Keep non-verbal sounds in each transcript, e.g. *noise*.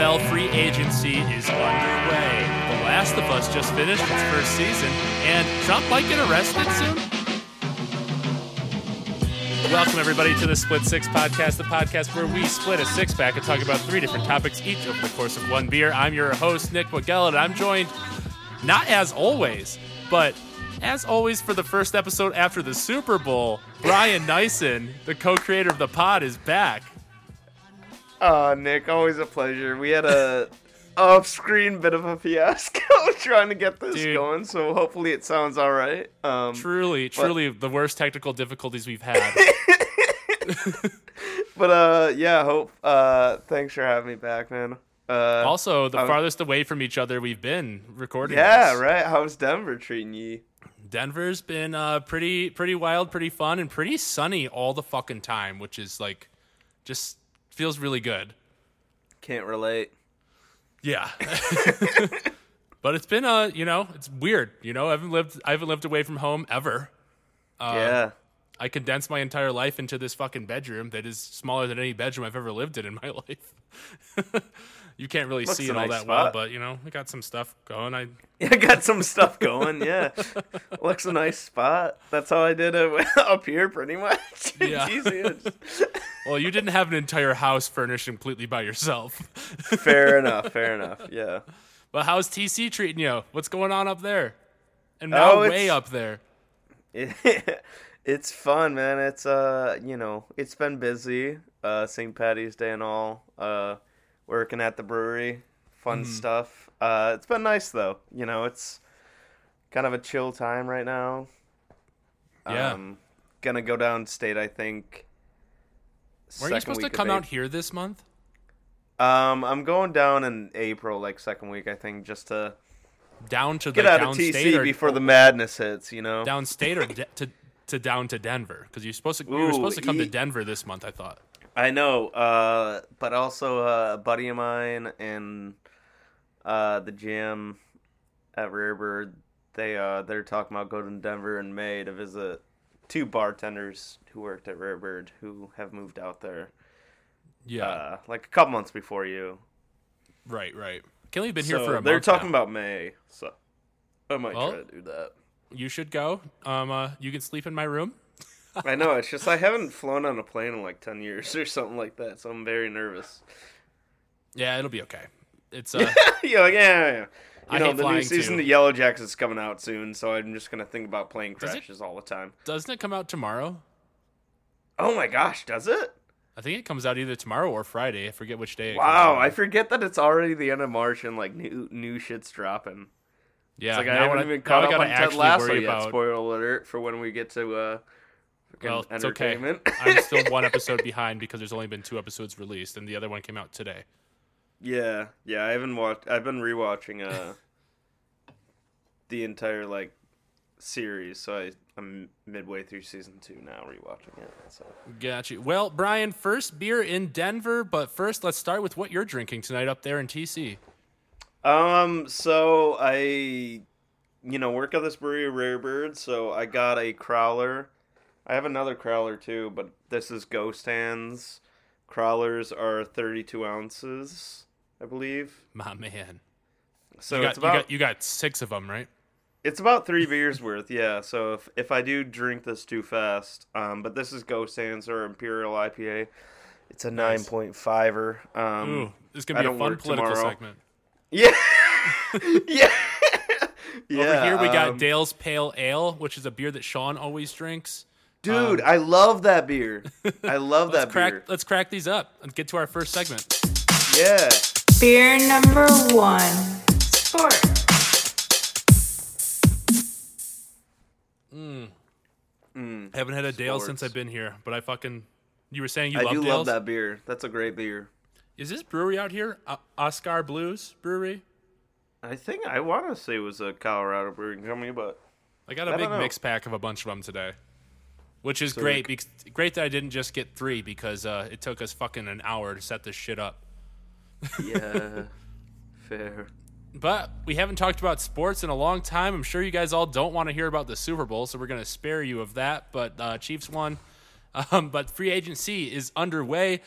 NFL free agency is underway. The Last of Us just finished its first season, and Trump might get arrested soon. Welcome, everybody, to the Split Six Podcast, the podcast where we split a six pack and talk about three different topics each over the course of one beer. I'm your host, Nick McGill, and I'm joined, not as always, but as always for the first episode after the Super Bowl, Brian Nisun, the co creator of the pod, is back. Oh, Nick, always a pleasure. We had a off-screen bit of a fiasco *laughs* trying to get this Dude. going, so hopefully it sounds all right. Um, Truly, but- truly the worst technical difficulties we've had. *laughs* *laughs* but uh, yeah, hope. Uh, thanks for having me back, man. Uh, also, the Um, farthest away from each other we've been recording. yeah, this. right. How's Denver treating you? Denver's been uh, pretty, pretty wild, pretty fun, and pretty sunny all the fucking time, which is like, just feels really good. Can't relate. Yeah. *laughs* *laughs* but it's been uh, you know, it's weird. You know, I haven't lived, I haven't lived away from home ever. Um, yeah. I condensed my entire life into this fucking bedroom that is smaller than any bedroom I've ever lived in in my *laughs* life. You can't really Looks see it all nice that well, but you know, I got some stuff going. I *laughs* I got some stuff *laughs* going. Yeah, looks a nice spot. That's how I did it *laughs* up here, pretty much. Yeah. It's easy. It's- well, you didn't have an entire house furnished completely by yourself. fair enough. Fair enough. Yeah. But how's TC treating you? What's going on up there? And now Oh, way up there. it's fun, man. It's uh, you know, it's been busy. Uh, St. Patty's Day and all. Uh, working at the brewery, fun Mm-hmm. stuff. Uh, it's been nice though. You know, it's kind of a chill time right now. Yeah. Um, gonna go downstate, I think. Weren't you supposed to come out here this month? Um, I'm going down in April, like second week, I think, just to Down to get the out of TC or before the madness hits. You know. downstate or *laughs* de- to to down to Denver? Because you're supposed to you were supposed to come to Denver this month. I thought. I know, uh, but also uh, a buddy of mine and uh, the gym at Rarebird, they uh, they're talking about going to Denver in May to visit two bartenders who worked at Rarebird who have moved out there, Yeah. uh, like a couple months before you. right. Right. Kelly been here for a they're talking now. about May, so I might Well- try to do that. You should go. Um. Uh, you can sleep in my room. I know it's just I haven't flown on a plane in like ten years *laughs* or something like that, so I'm very nervous. Yeah, it'll be okay. It's *laughs* uh. yeah, yeah, yeah, yeah. I You know, hate the new flying, season too. of Yellowjackets is coming out soon, so I'm just gonna think about plane Does it? crashes all the time. doesn't it come out tomorrow? Oh my gosh, does it? I think it comes out either tomorrow or Friday. I forget which day. It Wow, comes I out. forget that it's already the end of March and like new new shit's dropping. yeah. It's like now I haven't even now caught up gotta on Ted actually Lasso worry yet. about- Spoiler alert for when we get to uh, Well, it's okay. I'm still one *laughs* episode behind because there's only been two episodes released, and the other one came out today. yeah, yeah. I haven't watched. I've been rewatching uh the entire like series, so I, I'm midway through season two now, rewatching it. So. Got you. Well, Brian, first beer in Denver, but first let's start with what you're drinking tonight up there in TC. Um, so I, you know, work at this brewery, Rare Bird. So I got a crowler. I have another crowler too, but this is Ghost Hands. Crowlers are 32 ounces, I believe. My man. So you, got, it's about you got you got six of them, right? it's about three beers worth, yeah. So if if I do drink this too fast, um, but this is Ghost Hands or Imperial IPA. It's a Nice. 9.5er. Um, Ooh, this is gonna be a fun political tomorrow. segment. Yeah. yeah. *laughs* yeah. Over here we got um, Dale's Pale Ale, which is a beer that Sean always drinks. Dude, I love that beer. I *laughs* love Um, that crack beer. let's crack these up and get to our first segment. Yeah. Beer number one. Sport. I haven't had a Dale since I've been here, but I fucking you were saying you I love do Dale's? love that beer. That's a great beer. Is this brewery out here? O- Oskar Blues Brewery? I think I want to say it was a Colorado brewing company, but I got a I big don't mix pack of a bunch of them today, which is So great. like- Because, great that I didn't just get three because uh, it took us fucking an hour to set this shit up. yeah, *laughs* fair. But we haven't talked about sports in a long time. I'm sure you guys all don't want to hear about the Super Bowl, so we're going to spare you of that. But uh, Chiefs won. *laughs* Um, but free agency is underway.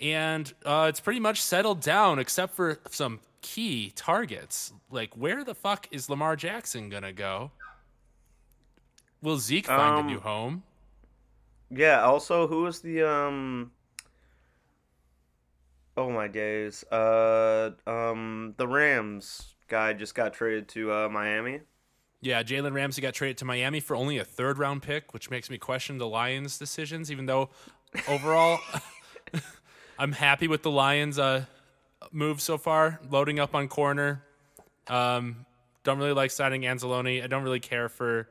and uh, it's pretty much settled down except for some key targets. Like, where the fuck is Lamar Jackson gonna go? Will Zeke find Um, a new home? Yeah. Also, who was the um? Oh my days. Uh, um, the Rams guy just got traded to uh, Miami. Yeah, Jalen Ramsey got traded to Miami for only a third round pick, which makes me question the Lions' decisions. Even though overall, *laughs* I'm happy with the Lions' uh, move so far, loading up on corner. Um, don't really like signing Anzalone. I don't really care for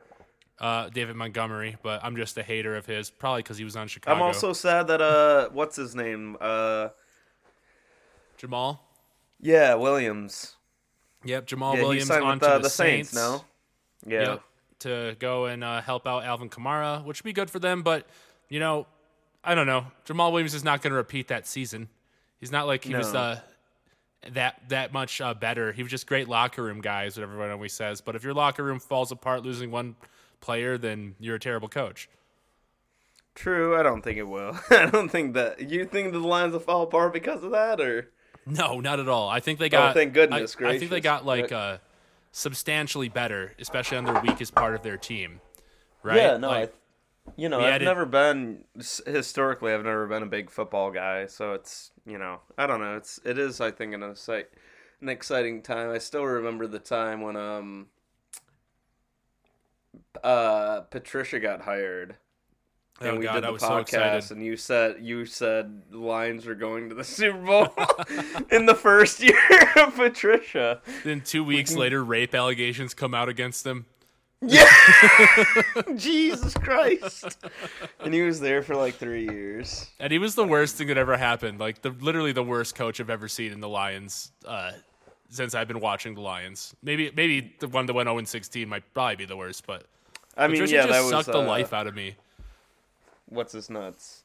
uh, David Montgomery, but I'm just a hater of his, probably because he was on Chicago. I'm also sad that uh, what's his name? Uh, Jamal. yeah, Williams. Yep, Jamal yeah, Williams signed with uh, the, the Saints. now. Yeah. Yep, to go and uh, help out Alvin Kamara, which would be good for them. But you know, I don't know. Jamal Williams is not going to repeat that season. He's not like he was No. uh, that that much uh, better. He was just great locker room guy, is what everyone always says. But if your locker room falls apart losing one player, then you're a terrible coach. True, I don't think it will. *laughs* I don't think that. You think the Lions will fall apart because of that, or No, not at all. I think they got. Oh, thank goodness I, I think they got like uh, substantially better, especially on their weakest part of their team. Right? Yeah. No. Like, you know, I've added- never been historically. I've never been a big football guy, so it's you know, I don't know. It's it is. I think an an exciting time. I still remember the time when um, uh, Patricia got hired. Oh, And we God, did the so podcast, excited. and you said you said Lions were going to the *laughs* Super Bowl *laughs* in the first year of Patricia. then two weeks later, rape allegations come out against them. Yeah. *laughs* Jesus Christ. And he was there for like three years. And he was the worst thing that ever happened. Like the literally the worst coach I've ever seen in the Lions uh, since I've been watching the Lions. Maybe maybe the one that went 0 16 might probably be the worst, but I mean, Patricia yeah, just that was sucked the uh, life out of me. What's his nuts?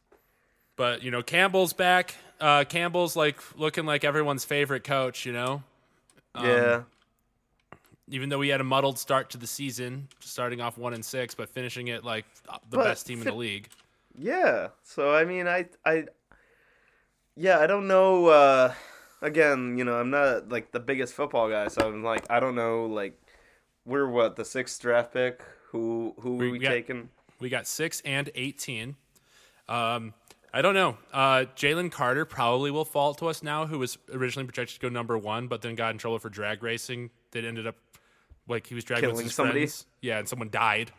But you know, Campbell's back. Uh, Campbell's like looking like everyone's favorite coach. You know, Um, yeah. even though he had a muddled start to the season, starting off one and six, but finishing it like the But best team in the league. Yeah. So I mean, I I yeah, I don't know. uh Again, you know, I'm not like the biggest football guy, so I'm like, I don't know. Like, we're what the sixth draft pick. Who who We were we got- taking? We got six and eighteen. Um, I don't know. Uh, Jalen Carter probably will fall to us now, who was originally projected to go number one, but then got in trouble for drag racing. That ended up like he was dragging with Killing his somebody? friends. Yeah, and someone died.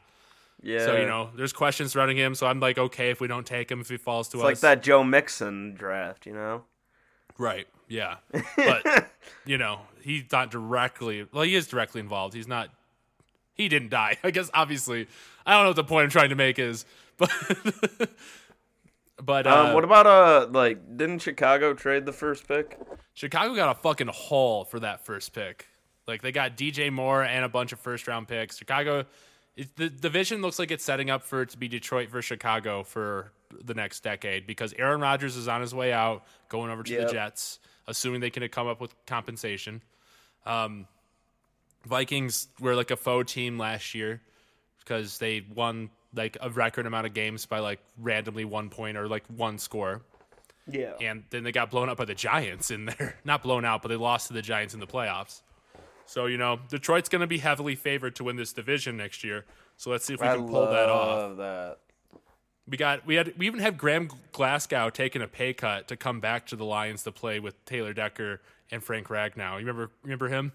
Yeah. So you know, there's questions surrounding him. So I'm like, okay, if we don't take him, if he falls to it's us, like that Joe Mixon draft. You know. right? Yeah, *laughs* but you know, he's not directly. Well, he is directly involved. He's not. He didn't die. *laughs* I guess obviously, I don't know what the point I'm trying to make is, *laughs* but but uh, Um, what about uh like didn't Chicago trade the first pick? Chicago got a fucking haul for that first pick. Like they got DJ Moore and a bunch of first round picks. Chicago, it, the division looks like it's setting up for it to be Detroit versus Chicago for the next decade because Aaron Rodgers is on his way out, going over to Yep. the Jets, assuming they can come up with compensation. Um, Vikings were like a faux team last year because they won like a record amount of games by like randomly one point or like one score Yeah. and then they got blown up by the Giants in there. *laughs* Not blown out, but they lost to the Giants in the playoffs. So you know, Detroit's going to be heavily favored to win this division next year. So let's see if we I can pull that off. love that. We got we had we even had Graham Glasgow taking a pay cut to come back to the Lions to play with Taylor Decker and Frank Ragnow. You remember remember him?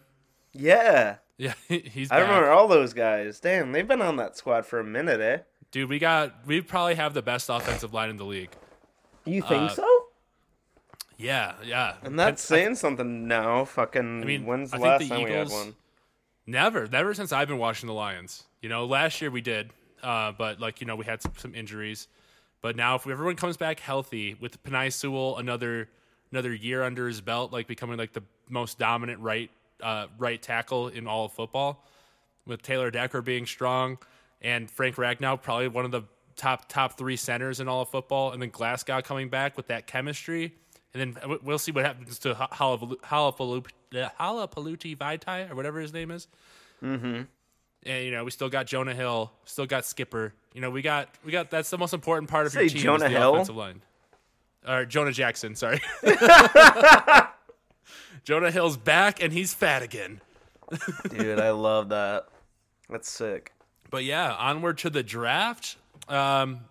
Yeah. Yeah, *laughs* he's I remember all those guys. Damn, they've been on that squad for a minute, eh? Dude, we got we probably have the best offensive line in the league. You Uh, think so? Yeah, yeah. And that's saying something now. Fucking. I mean, when's the I last the time Eagles- we had one? Never, never since I've been watching the Lions. You know, last year we did, uh, but like you know, we had some, some injuries. But now, if everyone comes back healthy, with Penei Sewell another another year under his belt, like becoming like the most dominant right uh, right tackle in all of football, with Taylor Decker being strong and Frank Ragnow probably one of the top top three centers in all of football, and then Glasgow coming back with that chemistry, and then we- we'll see what happens to Halapaluti Vaitai or whatever his name is. Mm-hmm. And you know we still got Jonah Hill, still got Skipper. You know we got we got that's the most important part of your Say team. is Jonah the Hill? offensive line. or Jonah Jackson. Sorry, *laughs* Jonah Hill's back and he's fat again. Dude, I love that. That's sick. But yeah, onward to the draft. Um,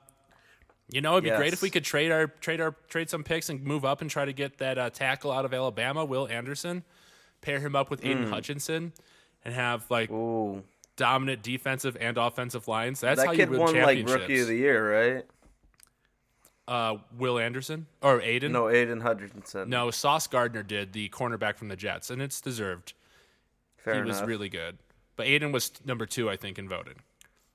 you know, it'd be great if we could trade our trade our trade some picks and move up and try to get that uh, tackle out of Alabama, Will Anderson, pair him up with. Aidan Hutchinson, and have like Ooh, dominant defensive and offensive lines. That's how that you win won like rookie of the year, right? uh, Will Anderson or Aidan? No, Aidan Hutchinson. no, Sauce Gardner did the cornerback from the Jets, and it's deserved. fair he enough. was really good. But Aidan was number two, I think, in voting.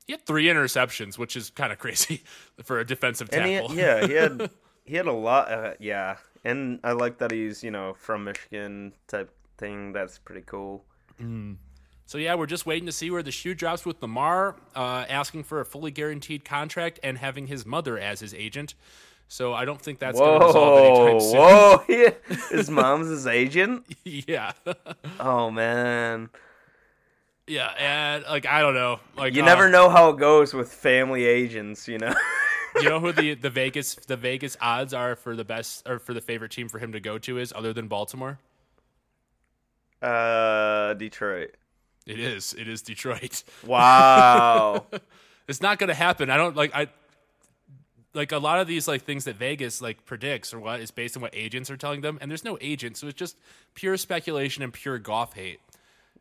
He had three interceptions, which is kind of crazy *laughs* for a defensive tackle. he, yeah, he had *laughs* he had a lot. Uh, yeah, and I like that he's you know from Michigan type thing. That's pretty cool. So yeah, we're just waiting to see where the shoe drops with Lamar, uh, asking for a fully guaranteed contract and having his mother as his agent. So I don't think that's going to resolve Whoa, anytime soon. whoa! *laughs* Yeah. His mom's his agent. *laughs* yeah, Oh man, yeah, and like I don't know, like you uh, never know how it goes with family agents. You know. *laughs* you know who the the Vegas the Vegas odds are for the best or for the favorite team for him to go to is other than Baltimore. uh, Detroit. It is. It is Detroit. Wow. *laughs* It's not going to happen. I don't like I like a lot of these like things that Vegas like predicts or what is based on what agents are telling them, and there's no agent, so it's just pure speculation and pure golf hate.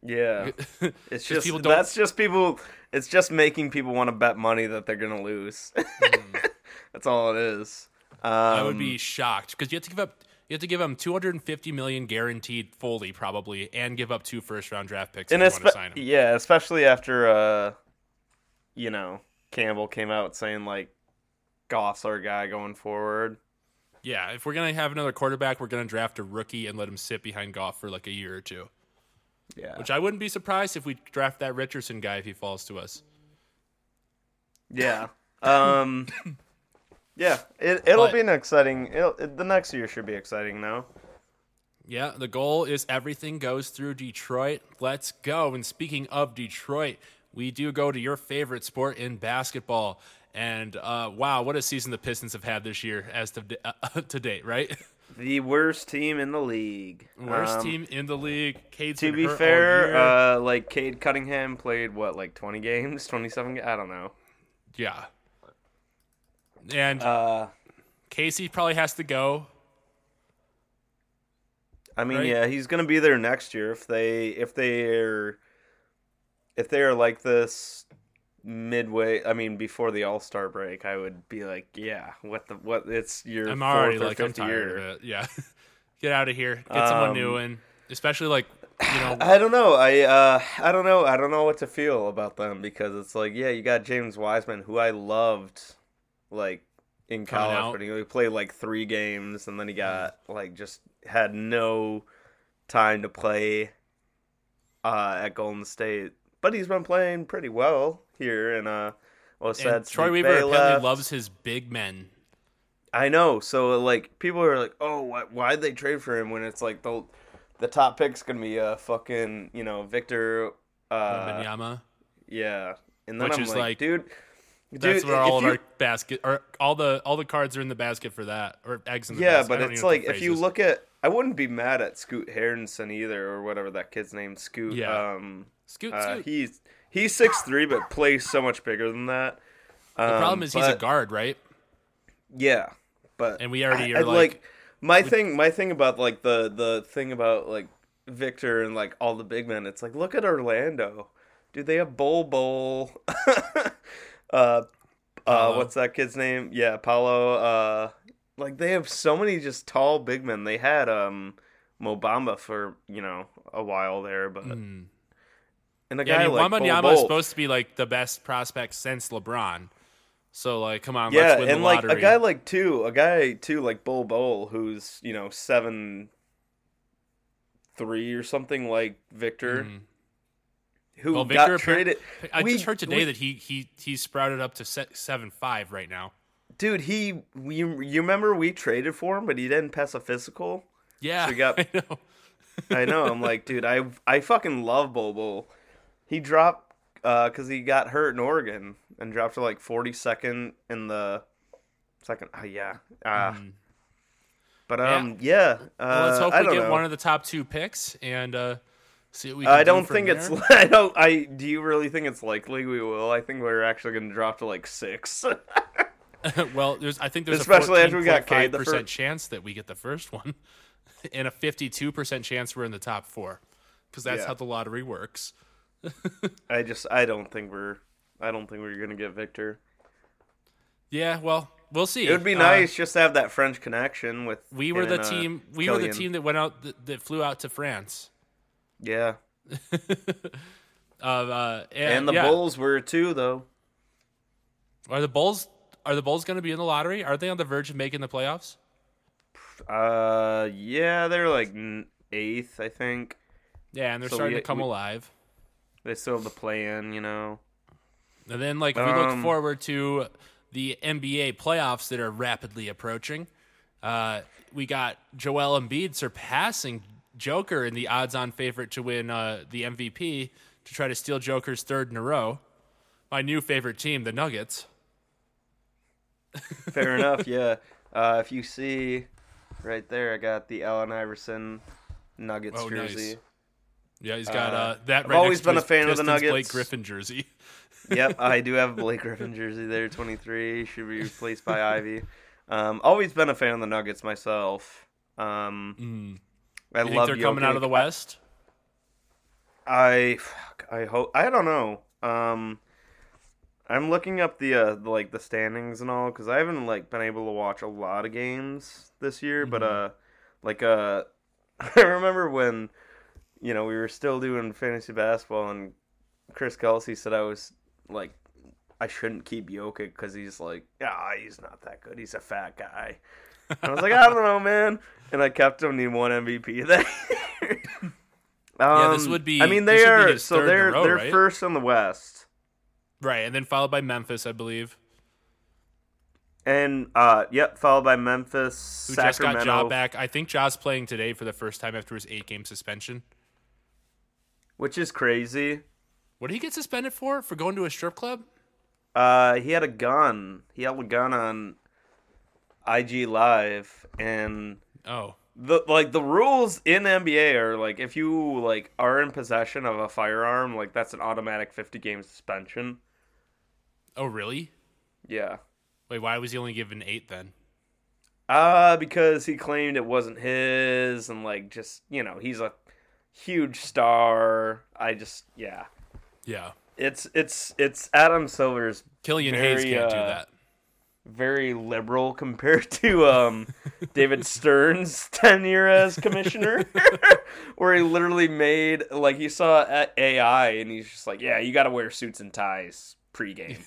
Yeah. *laughs* It's just people don't- that's just people. It's just making people want to bet money that they're gonna lose. *laughs* that's all it is. Um, I would be shocked because you have to give up. You have to give him 250 million guaranteed fully, probably, and give up two first round draft picks and if you want to sign them. yeah, especially after uh, you know, Campbell came out saying like, Goff's our guy going forward. Yeah, if we're gonna have another quarterback, we're gonna draft a rookie and let him sit behind Goff for like a year or two. Yeah. Which I wouldn't be surprised if we draft that Richardson guy if he falls to us. Yeah. Um. *laughs* yeah. It it'll But- be an exciting. It'll, it, the next year should be exciting now. Yeah, the goal is everything goes through Detroit. Let's go. And speaking of Detroit, we do go to your favorite sport in basketball. And uh, wow, what a season the Pistons have had this year as to, uh, *laughs* to date, right? The worst team in the league. Worst Um, team in the league. Cade's To be fair, uh, like Cade Cunningham played what, like twenty games, *laughs* twenty seven. I don't know. yeah. And Uh, Casey probably has to go. I mean, Right. yeah, he's gonna be there next year if they if they're if they're like this midway. I mean, before the All Star break, I would be like, yeah, what the what? It's your I'm already like, I'm tired year. of it. Yeah. *laughs* Get out of here. Get someone new Um, in. Especially like, you know, *sighs* I don't know. I uh, I don't know. I don't know what to feel about them because it's like, yeah, you got James Wiseman, who I loved, like in college, but he played like three games, and then he got like just had no time to play uh, at Golden State. But he's been playing pretty well here, and uh, well, said Troy Weaver apparently left. loves his big men. I know. So like people are like, "Oh, why why'd they trade for him?" When it's like the the top pick's gonna be uh fucking you know Victor. Uh, yeah, and then Which I'm is like, like- dude, That's dude, where all of you- our basket or all the all the cards are in the basket for that or eggs in the yeah, basket. I but it's even know what like if you is. look at, I wouldn't be mad at Scoot Harrison either, or whatever that kid's name, Scoot. Yeah. Um, Scoot, uh, Scoot. he's he's six three, but plays so much bigger than that. the problem Um, is he's a guard, right? Yeah, but And we already I, are I, like- my thing. My thing about like the the thing about like Victor and like all the big men. It's like look at Orlando, dude. They have Bol Bol. *laughs* uh, uh, what's that kid's name? Yeah, Paolo. Uh, like they have so many just tall big men. They had um Mo Bamba for you know a while there, but Mm. and a Yeah, guy I mean, like Bol Wembanyama Bol. is supposed to be like the best prospect since LeBron. So like, come on, yeah, let's win and the like lottery. a guy like two, a guy too like Bol Bol, who's you know seven three or something like Victor, Mhm. Who Well, got Victor appar- traded. I we- just heard today we- that he he he sprouted up to seven five right now. dude, he you, you remember we traded for him, but he didn't pass a physical. Yeah, So got- *laughs* I know. I know. I'm like, dude, I I fucking love Bol. He dropped because he got hurt in Oregon and dropped to like 42nd in the second. Oh yeah, uh, Mm. But um, yeah. uh, Well, let's hope I we get know. one of the top two picks and uh, see what we. Can I do don't from think it's. *laughs* I don't. I do you really think it's likely we will? I think we're actually going to drop to like six. *laughs* *laughs* well, there's I think there's Especially a after we got Cade the percent fir- chance that we get the first one, and a fifty-two percent chance we're in the top four, because that's Yeah. how the lottery works. I just. I don't think we're. I don't think we're going to get Victor. Yeah, well, we'll see. It would be Uh, nice just to have that French connection with. we were him the and, uh, team. We were the team that went out that, that flew out to France. Yeah, *laughs* Uh, uh, and, and the yeah. Bulls were too, though. are the Bulls. Are the Bulls going to be in the lottery? Are they on the verge of making the playoffs? Uh, yeah, they're like eighth, I think. Yeah, and they're So starting we- to come we- alive. They still have the play in, you know. And then, like, we look Um, forward to the NBA playoffs that are rapidly approaching. Uh, we got Joel Embiid surpassing Joker in the odds-on favorite to win uh, the MVP to try to steal Joker's third in a row. My new favorite team, the Nuggets. *laughs* Fair enough, yeah. Uh, if you see right there, I got the Allen Iverson Nuggets Oh, nice. jersey. Yeah, he's got uh, Uh, that. I've always been a fan of the Nuggets. Blake Griffin jersey. *laughs* yep, I do have a *laughs* Blake Griffin jersey there, 23. Should be replaced by Ivy. Um, always been a fan of the Nuggets myself. Um, I You love they're coming out of the West? I, fuck, I hope. I don't know. Um, I'm looking up the, uh, the like the standings and all because I haven't like been able to watch a lot of games this year. But uh, like uh, *laughs* I remember when you know we were still doing fantasy basketball and Chris Kelsey said I was like I shouldn't keep Jokic because he's like ah he's not that good. He's a fat guy. I was like I don't know man, and I kept him. He won MVP there. year. Yeah, this Um, would be- I mean, they are so third in a they're row, they're right? first in the West, Right, and then followed by Memphis, I believe, and uh, yep, followed by Memphis, who just got Sacramento, Ja back. I think Ja's playing today for the first time after his eight-game suspension. which is crazy. What did he get suspended for? For going to a strip club? Uh, he had a gun. He held a gun on IG Live, and Oh, the like the rules in NBA are like if you like are in possession of a firearm, like that's an automatic fifty game suspension. oh, really? Yeah. Wait, why was he only given eight then? Uh, because he claimed it wasn't his, and like just you know he's a huge star. I just yeah, Yeah, it's it's it's Adam Silver's Killian Hayes can't do uh, that. Very liberal compared *laughs* to um David Stern's *laughs* tenure as commissioner, *laughs* where he literally made like he saw AI and he's just like, yeah, you got to wear suits and ties pregame.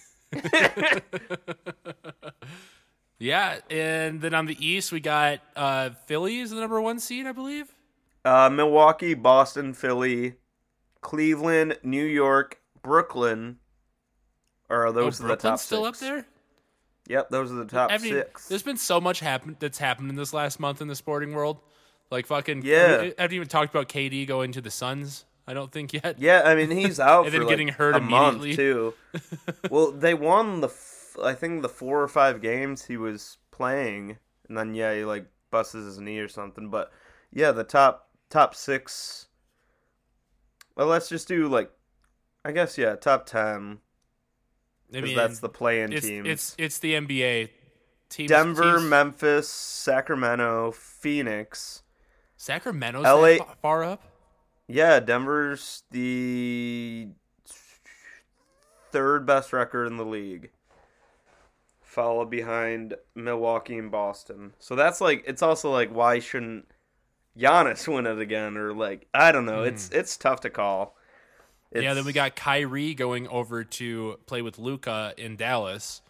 Yeah, and then on the East we got uh Philly is the number one seed, I believe. Uh, Milwaukee, Boston, Philly, Cleveland, New York, Brooklyn. Are those oh, the top still six. up there. Yep, those are the top I mean, six. there's been so much happen that's happened in this last month in the sporting world. Like fucking Yeah. I haven't even talked about KD going to the Suns. I don't think yet. Yeah, I mean he's *laughs* out And for then like getting hurt a month too. *laughs* well, they won the f- I think the four or five games he was playing, and then yeah, he like busts his knee or something. But yeah, the top top six. Well, let's just do like, I guess yeah, top ten. I mean, that's the play-in it's, teams. It's it's the NBA. Teams, Denver, teams- Memphis, Sacramento, Phoenix. Sacramento's LA far up. Yeah, Denver's the third best record in the league. Followed behind Milwaukee and Boston. So that's like it's also like why shouldn't Giannis *laughs* win it again or like I don't know. It's hmm. it's tough to call. It's, yeah, then we got Kyrie going over to play with Luka in Dallas.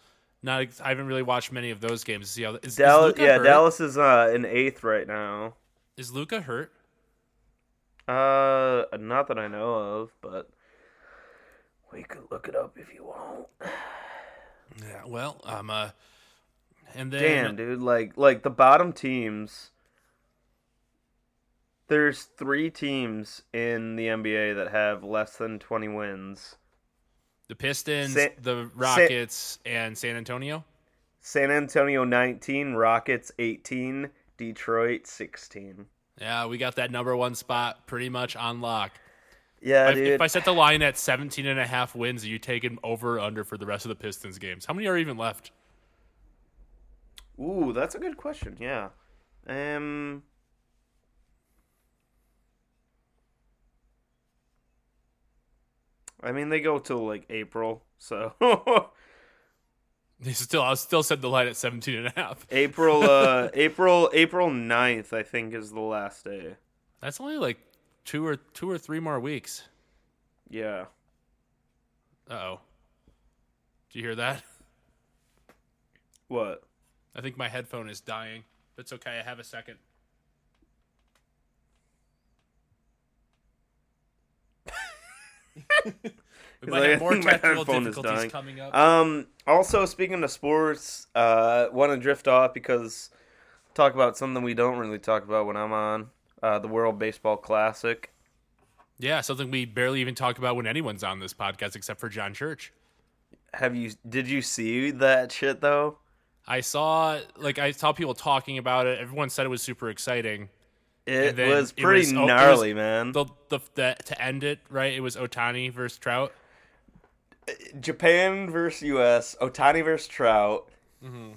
Not, I haven't really watched many of those games to see how is, Dallas. is Yeah, hurt? Dallas is uh, in eighth right now. Is Luka hurt? Uh, not that I know of, but we could look it up if you want. Yeah. Well, I'm um, uh, and then Damn, dude, like like the bottom teams. There's three teams in the NBA that have less than 20 wins. the Pistons, Sa- the Rockets, and San Antonio. San Antonio 19, Rockets 18, Detroit 16. Yeah, we got that number one spot pretty much on lock. Yeah, If- dude. if I set the line at 17 and a half wins, are you taking over or under for the rest of the Pistons games? How many are even left? Ooh, that's a good question. Yeah. Um. I mean, they go till like April, so *laughs* They still, I'll still set the light at 17 and a half. April, *laughs* uh, April, April 9th, I think, is the last day. That's only like two or two or three more weeks. Yeah. Uh oh. Do you hear that? What? I think my headphone is dying. That's okay. I have a second. We might like, have more *laughs* I think technical difficulties coming up. Um. Also, speaking of sports, uh, want to drift off because talk about something we don't really talk about when I'm on uh, the World Baseball Classic. yeah, something we barely even talk about when anyone's on this podcast except for John Church. Have you? Did you see that shit though? I saw like I saw people talking about it. Everyone said it was super exciting. It was it pretty was- oh, it was- gnarly, man. The, the the to end it right, it was Ohtani versus Trout. Japan versus U.S. Ohtani versus Trout. Mm-hmm.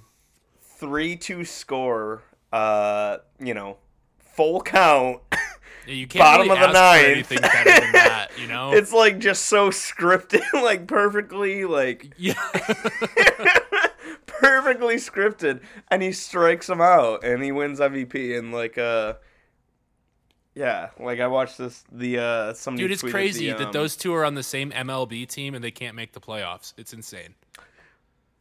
Three-two score. Uh, you know, full count. *laughs* Yeah, You can't Bottom really of the ninth. anything better than that, you know. *laughs* it's like just so scripted, *laughs* like perfectly, like yeah. perfectly scripted, and he strikes him out, and he wins MVP, and like uh. Yeah, like I watched this. The uh, somebody Dude, it's crazy the, that um, those two are on the same MLB team and they can't make the playoffs. It's insane.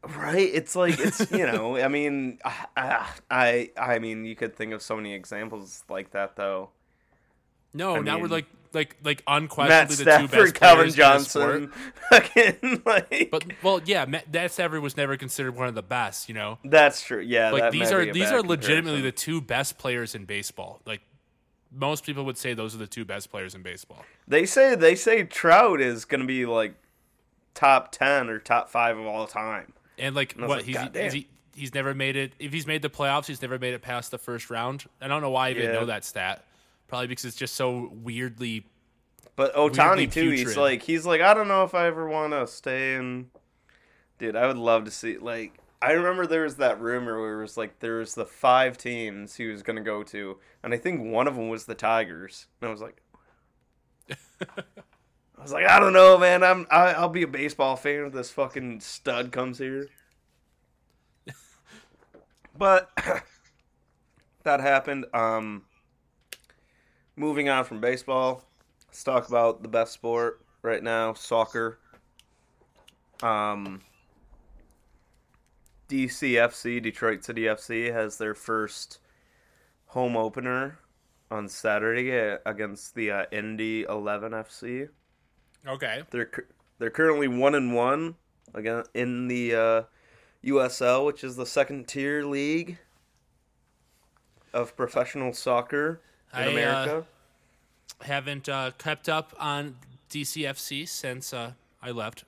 Right? It's like it's *laughs* you know. I mean, I, I I mean, you could think of so many examples like that though. No, I now we're mean, like like like Matt unquestionably the two best Calvin players in the sport. Johnson, *laughs* fucking like. But well, yeah, Matt, Matt Stafford was never considered one of the best. You know, that's true. Yeah, like that these are these are legitimately the two best players in baseball. Like most people would say, those are the two best players in baseball. They say they say Trout is gonna be like top ten or top five of all time. And like was what like, he's he's never made it. If he's made the playoffs, he's never made it past the first round. I don't know why I even Yeah. know that stat. Probably because it's just so weirdly. But Weirdly Ohtani too. He's like he's like I don't know if I ever want to stay in. Dude, I would love to see like I remember there was that rumor where it was like there was the five teams he was gonna go to, and I think one of them was the Tigers, and I was like, *laughs* I was like I don't know, man. I'm I, I'll be a baseball fan if this fucking stud comes here. *laughs* But *clears throat* that happened. Um, moving on from baseball, let's talk about the best sport right now, soccer. Um, DCFC, Detroit City FC, has their first home opener on Saturday against the uh, Indy 11 FC. Okay. They're they're currently one and one again in the uh, USL, which is the second tier league of professional soccer in I, uh, America. Haven't uh, kept up on DCFC since uh, I left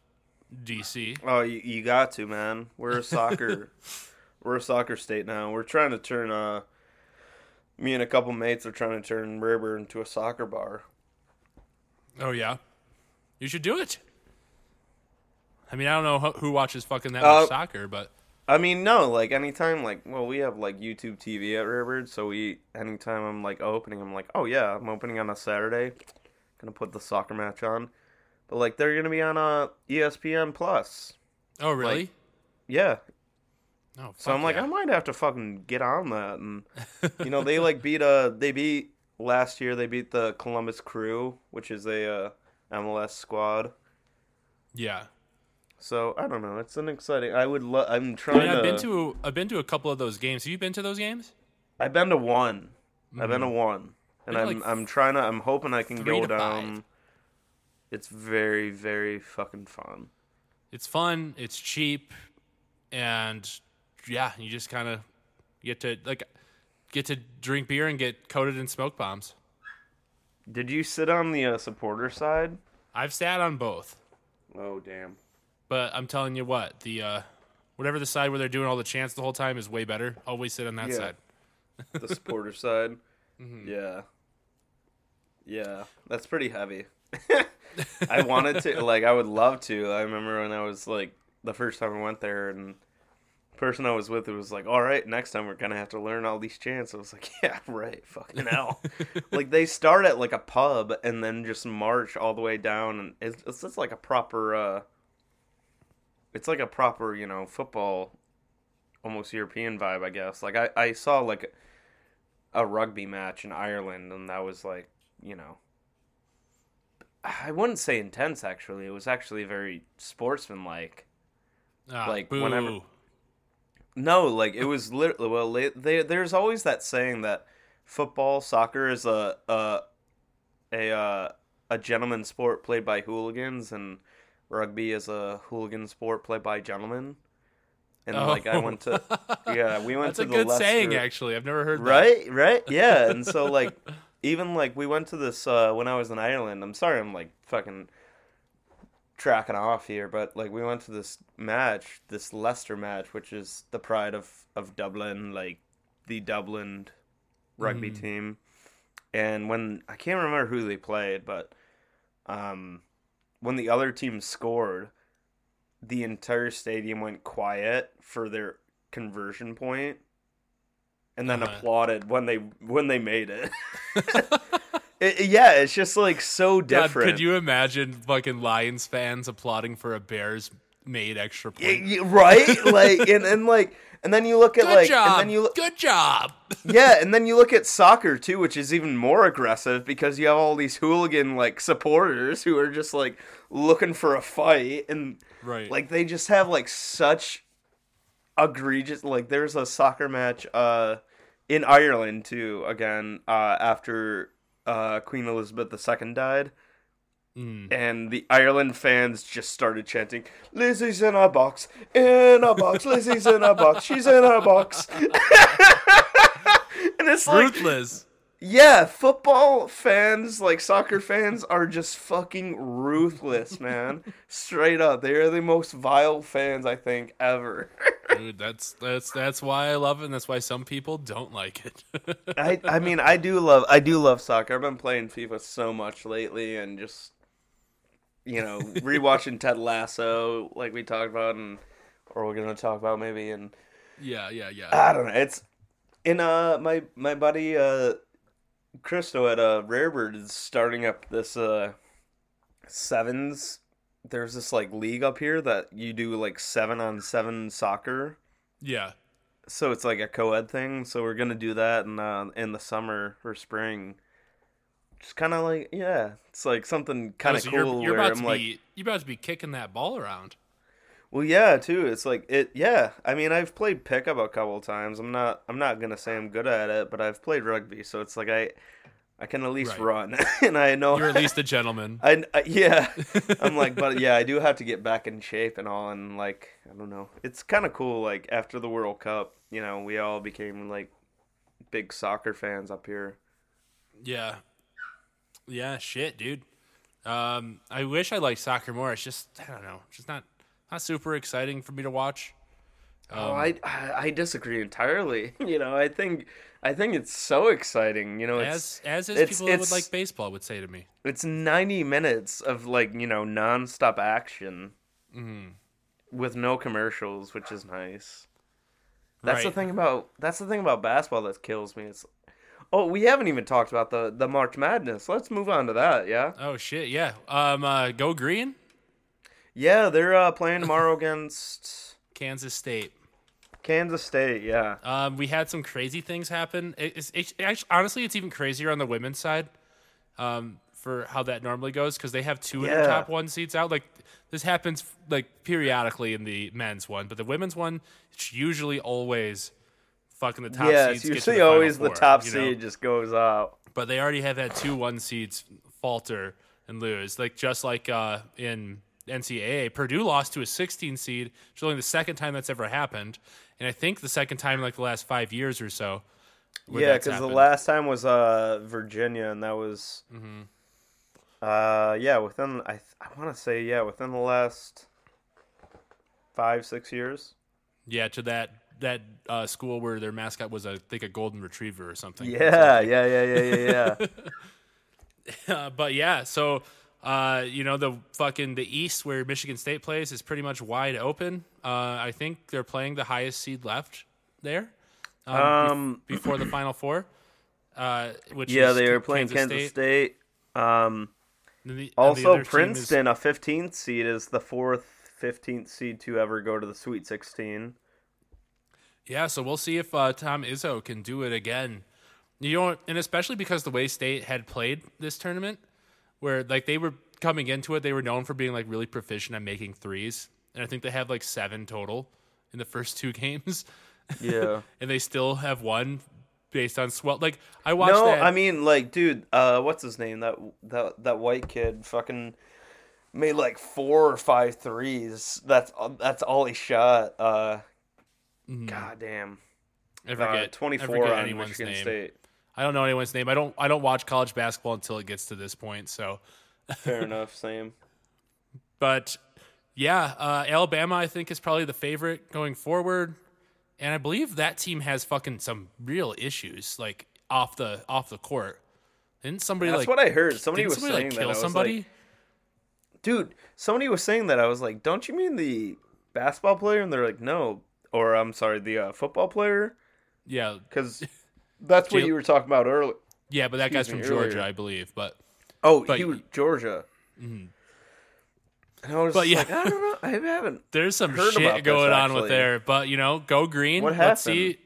DC. Oh, you, you got to, man. We're a soccer, *laughs* we're a soccer state now. We're trying to turn. Uh, me and a couple mates are trying to turn River into a soccer bar. Oh yeah, you should do it. I mean, I don't know who- watches fucking that Uh, much soccer, but I mean, no, like anytime, like, well, we have like YouTube TV at Rarebird, so we anytime I'm like opening, I'm like, oh yeah, I'm opening on a Saturday, gonna put the soccer match on, but like they're gonna be on uh, ESPN Plus, oh really? like, yeah. oh, So I'm fuck like, yeah. I might have to fucking get on that, and *laughs* you know, they like beat uh, they beat last year, they beat the Columbus Crew, which is a uh, MLS squad. yeah. So I don't know, it's an exciting. I would love. I'm I trying mean. I've been to I've been to a couple of those games. Have you been to those games? I've been to one. I've been to one, and Been I'm Mm-hmm. like, I'm trying to. I'm hoping I can go down. five. It's very very fucking fun. It's fun. It's cheap, and yeah, you just kind of get to like get to drink beer and get coated in smoke bombs. Did you sit on the uh, supporter side? I've sat on both, Oh damn! but I'm telling you what, the uh, whatever the side where they're doing all the chants the whole time is way better. Always sit on that Yeah. side. the supporter side. *laughs* Mhm. Yeah. Yeah, that's pretty heavy. *laughs* I wanted to like I would love to. I remember when I was like the first time I went there and the person I was with was like, "All right, next time we're going to have to learn all these chants." I was like, *laughs* "Yeah, right. Fucking *laughs* hell." like they start at like a pub and then just march all the way down and it's, it's just like a proper uh it's like a proper, you know, football almost European vibe, I guess. Like I I saw like a rugby match in Ireland and that was like, you know, I wouldn't say intense actually. It was actually very sportsmanlike. Ah, Like, boo. whenever- No, like it was literally well. They, there's always that saying that football, soccer is a a a uh, a gentleman sport played by hooligans, and rugby is a hooligan sport played by gentlemen. And like I went to, yeah, we *laughs* went That's to a the good Leinster, saying, actually. I've never heard that. right, right, yeah. And so like even like we went to this uh, when I was in Ireland. I'm sorry, I'm like fucking tracking off here, but like we went to this match, this Leinster match, which is the pride of of Dublin, like the Dublin rugby Mhm. team. And when I can't remember who they played, but um, when the other team scored, the entire stadium went quiet for their conversion point, and then Uh-huh. applauded when they when they made *laughs* *laughs* it. It- yeah, it's just like so God, different. could you imagine fucking Lions fans applauding for a Bears made extra point? yeah, right? *laughs* like and, and like and then you look at Good like job. and then you look Good job. yeah, and then you look at soccer too, which is even more aggressive because you have all these hooligan like supporters who are just like looking for a fight and right. like they just have like such egregious like there's a soccer match uh in Ireland too again uh after uh Queen Elizabeth II died Mm. and the Ireland fans just started chanting, "Lizzie's in a box, in a box, Lizzie's in a box, she's in a box." *laughs* and it's like, Ruthless. Yeah, football fans, like soccer fans, are just fucking ruthless, man. Straight up, they are the most vile fans I think ever. *laughs* Dude, that's that's that's why I love it, and that's why some people don't like it. *laughs* I, I mean, I do love, I do love soccer. I've been playing FIFA so much lately, and just, you know, *laughs* rewatching Ted Lasso, like we talked about, and or we're gonna talk about maybe, and yeah, yeah, yeah. I don't know. It's in uh my my buddy uh Christo at uh Rarebird is starting up this uh sevens. There's this like league up here that you do like seven on seven soccer. yeah. So it's like a co-ed thing. So we're gonna do that in uh, in the summer or spring. Just kind of like yeah, it's like something kind Oh, of so cool you're, you're where about I'm to like, be you're about to be kicking that ball around. Well, yeah, too. It's like it, yeah. I mean, I've played pickup a couple times. I'm not, I'm not gonna say I'm good at it, but I've played rugby, so it's like I, I can at least Right. run, *laughs* and I know. You're at least a *laughs* gentleman. I, I- yeah, I'm like, but *laughs* yeah, I do have to get back in shape and all, and like, I don't know. It's kind of cool. Like after the World Cup, you know, we all became like big soccer fans up here. Yeah. Yeah, shit, dude. Um, I wish I liked soccer more. It's just I don't know, it's just not not super exciting for me to watch. oh, I, I, I disagree entirely. *laughs* You know, I think, I think it's so exciting. You know, it's as as is people would like baseball would say to me. It's 90 minutes of like, you know, nonstop action Mhm. with no commercials, which is nice. That's the thing about that's the thing about basketball that kills me. It's Oh, we haven't even talked about the the March Madness. Let's move on to that, yeah? Oh shit, yeah. Um, uh, go green, Yeah, they're uh, playing tomorrow against Kansas State. Kansas State, yeah. Um, we had some crazy things happen. It- It's, it's actually, honestly, it's even crazier on the women's side. Um, for how that normally goes because they have two of their Yeah. top one seats out. Like this happens like periodically in the men's one, but the women's one, it's usually always fucking the top yeah, seeds. it's usually the always the Four, top you know? seed just goes out. but they already have had two one seeds falter and lose. Like just like uh, in NCAA, Purdue lost to a 16 seed. It's only the second time that's ever happened, and I think the second time in like the last five years or so. Yeah, because the last time was uh Virginia, and that was, Mm-hmm. uh yeah, within I I want to say yeah within the last five six years. yeah to that that uh, school where their mascot was, I think, a golden retriever or something. Yeah, yeah, yeah, yeah, yeah, yeah. *laughs* Uh, but yeah, so uh, you know the fucking the East where Michigan State plays is pretty much wide open. Uh, I think they're playing the highest seed left there um, Um, before the *clears throat* Final Four. Uh, which yeah, they are playing Kansas State. Um, And the- and also, team is- Princeton, a 15th seed, is the fourth 15th seed to ever go to the Sweet 16. Yeah, so we'll see if uh, Tom Izzo can do it again. You know, and especially because the way State had played this tournament, where like they were coming into it, they were known for being like really proficient at making threes, and I think they had like seven total in the first two *laughs* games, Yeah. *laughs* and they still have one based on swell. Like I watched no, that. I mean, like, dude, uh, what's his name? That that that white kid, fucking made like four or five threes. That's that's all he shot. Uh, God damn. I Uh, forget I 24 forget on Michigan name. State. I don't know anyone's name. I don't. I don't watch college basketball until it gets to this point. So Fair *laughs* enough, same. But yeah, uh, Alabama I think is probably the favorite going forward, and I believe that team has fucking some real issues like off the off the court. Didn't somebody That's like what I heard. Somebody was somebody saying like that. Kill was somebody? like, dude, somebody was saying that. I was like, don't you mean the basketball player? And they're like, no. Or I'm sorry, the uh, football player? yeah, Because *laughs* that's what Jal- you were talking about earlier. yeah, but that guy's from Excuse me, Georgia. I believe. But Oh, But- he was Georgia. Mm-hmm. And I was But yeah. like, I don't know. I haven't. *laughs* there's some Heard shit about this, going on with actually. there. But you know, go green. What Let's happened? see.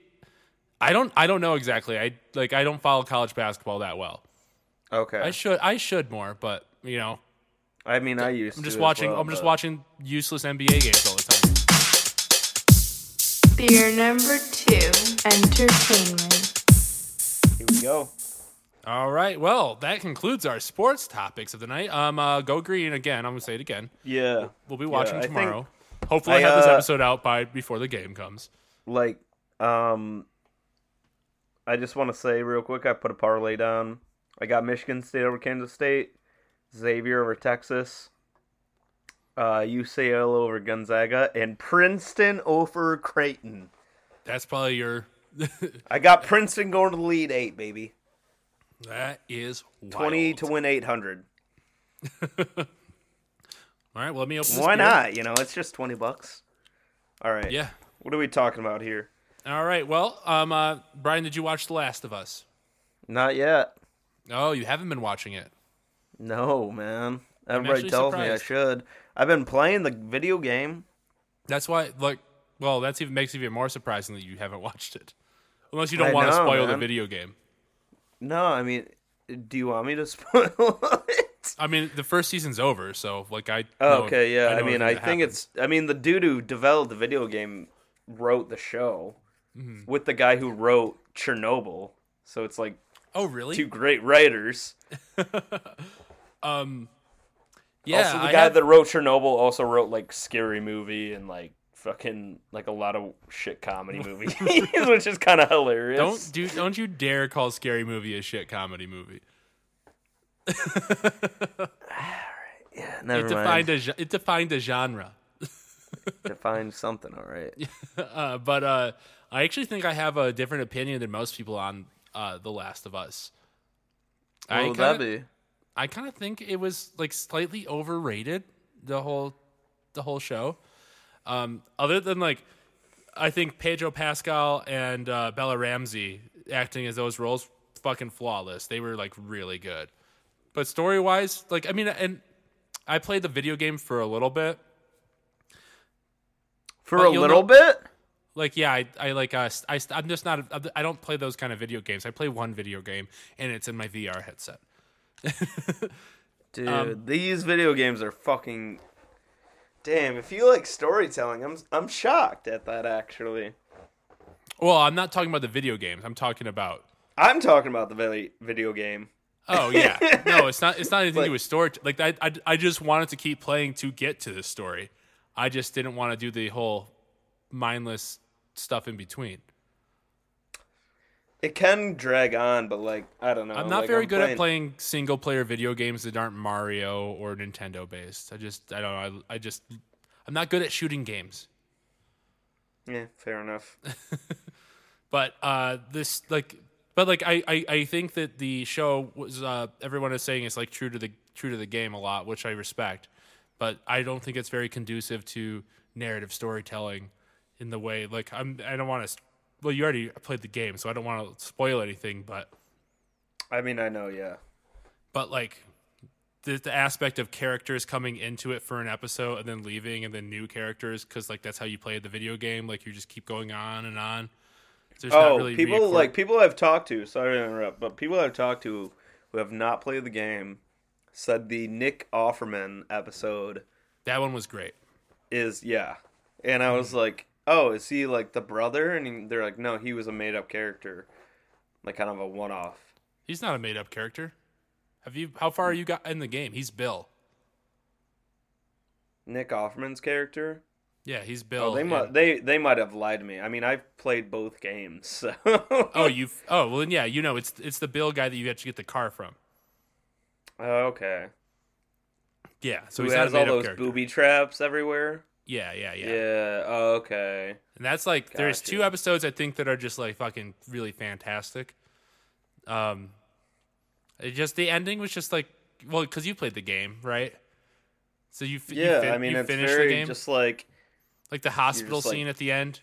I don't. I don't know exactly. I like. I don't follow college basketball that well. Okay. I should. I should more. But you know, I mean, I used I'm to just as watching. well, I'm just but- watching useless NBA games all the time. Beer number two, entertainment. Go. All right. Well, that concludes our sports topics of the night. Um, uh, go green again. I'm gonna say it again. Yeah. We'll be watching think, tomorrow. Hopefully, I, I, have this uh, episode out by before the game comes. like um I just want to say real quick I put a parlay down. I got Michigan State over Kansas State, Xavier over Texas, uh UCL over Gonzaga and Princeton over Creighton. That's probably your. *laughs* I got Princeton going to the Elite 8 baby. that is wild. 20 to win 800. *laughs* All right. Well, let me open. Why beer. not? You know, it's just 20 bucks. All right. Yeah. What are we talking about here? All right. Well, um, uh, Brian, did you watch The Last of Us? Not yet. Oh, you haven't been watching it. No, man. Everybody tells me I should. I've been playing the video game. That's why, like, well, that's even makes it even more surprising that you haven't *laughs* watched it, unless you don't I want to spoil the video game. No, I mean, do you want me to *laughs* spoil it? I mean, the first season's over, so like I. Oh, know- okay, yeah. I, know mean, I think happened. it's. I mean, the dude who developed the video game wrote the show Mm-hmm. with the guy who wrote Chernobyl. So it's like Oh, really? two great writers. *laughs* Um. Yeah, also, the I guy have- that wrote Chernobyl also wrote like Scary Movie and like fucking like a lot of shit comedy *laughs* movies, *laughs* which is kind of hilarious. Don't do don't you dare call Scary Movie a shit comedy movie. *laughs* yeah, never it mind. a it defined a genre. Define something, all right. Uh, but uh, I actually think I have a different opinion than most people on uh, The Last of Us. What I would that kinda- be? I kind of think it was like slightly overrated the whole the whole show. Um, other than like, I think Pedro Pascal and uh, Bella Ramsey acting as those roles fucking flawless. They were like really good. But story wise, like I mean, and I played the video game for a little bit. For a little know- bit? Like yeah, I, I like uh, I I'm just not I don't play those kind of video games. I play one video game and it's in my VR headset. *laughs* Dude, Um, these video games are fucking. Damn, if you like storytelling, I'm I'm shocked at that. Actually, Well, I'm not talking about the video games. I'm talking about I'm talking about the video game. Oh yeah, no, it's not. It's not anything to do with story. Like I, I, I just wanted to keep playing to get to the story. I just didn't want to do the whole mindless stuff in between. It can drag on, but like I don't know. I'm not like, very I'm good at playing single player video games that aren't Mario or Nintendo based. I just, I don't know. I, I just, I'm not good at shooting games. Yeah, fair enough. *laughs* But uh, this like, but like I, I I think that the show was uh, everyone is saying it's like true to the true to the game a lot, which I respect. But I don't think it's very conducive to narrative storytelling in the way like I'm. I don't want to. Well, you already played the game, so I don't want to spoil anything. But I mean, I know, yeah. but like the, the aspect of characters coming into it for an episode and then leaving and then new characters because like that's how you play the video game like you just keep going on and on There's not Oh, really people like people I've talked to. Sorry to interrupt, but people I've talked to who have not played the game said the Nick Offerman episode that one was great is yeah, and I Mm-hmm. was like, oh, is he like the brother? And he, they're like, no, he was a made up character, like kind of a one off. he's not a made-up character have you how far hmm. are you got in the game he's bill Nick Offerman's character. yeah he's oh, bill Oh, they and- might they they might have lied to me. I mean, I've played both games. *laughs* So. oh you oh well then yeah you know it's it's the bill guy that you to get the car from oh, okay. yeah so Who he's has all those character booby traps everywhere? Yeah yeah yeah Yeah. Oh, okay. And that's like there's Gotcha. two episodes I think that are just like fucking really fantastic. Um, it just the ending was just like well because you played the game right, so you f- you Yeah, fin- I mean, you it's finished very the game just like like the hospital just like- scene at the end.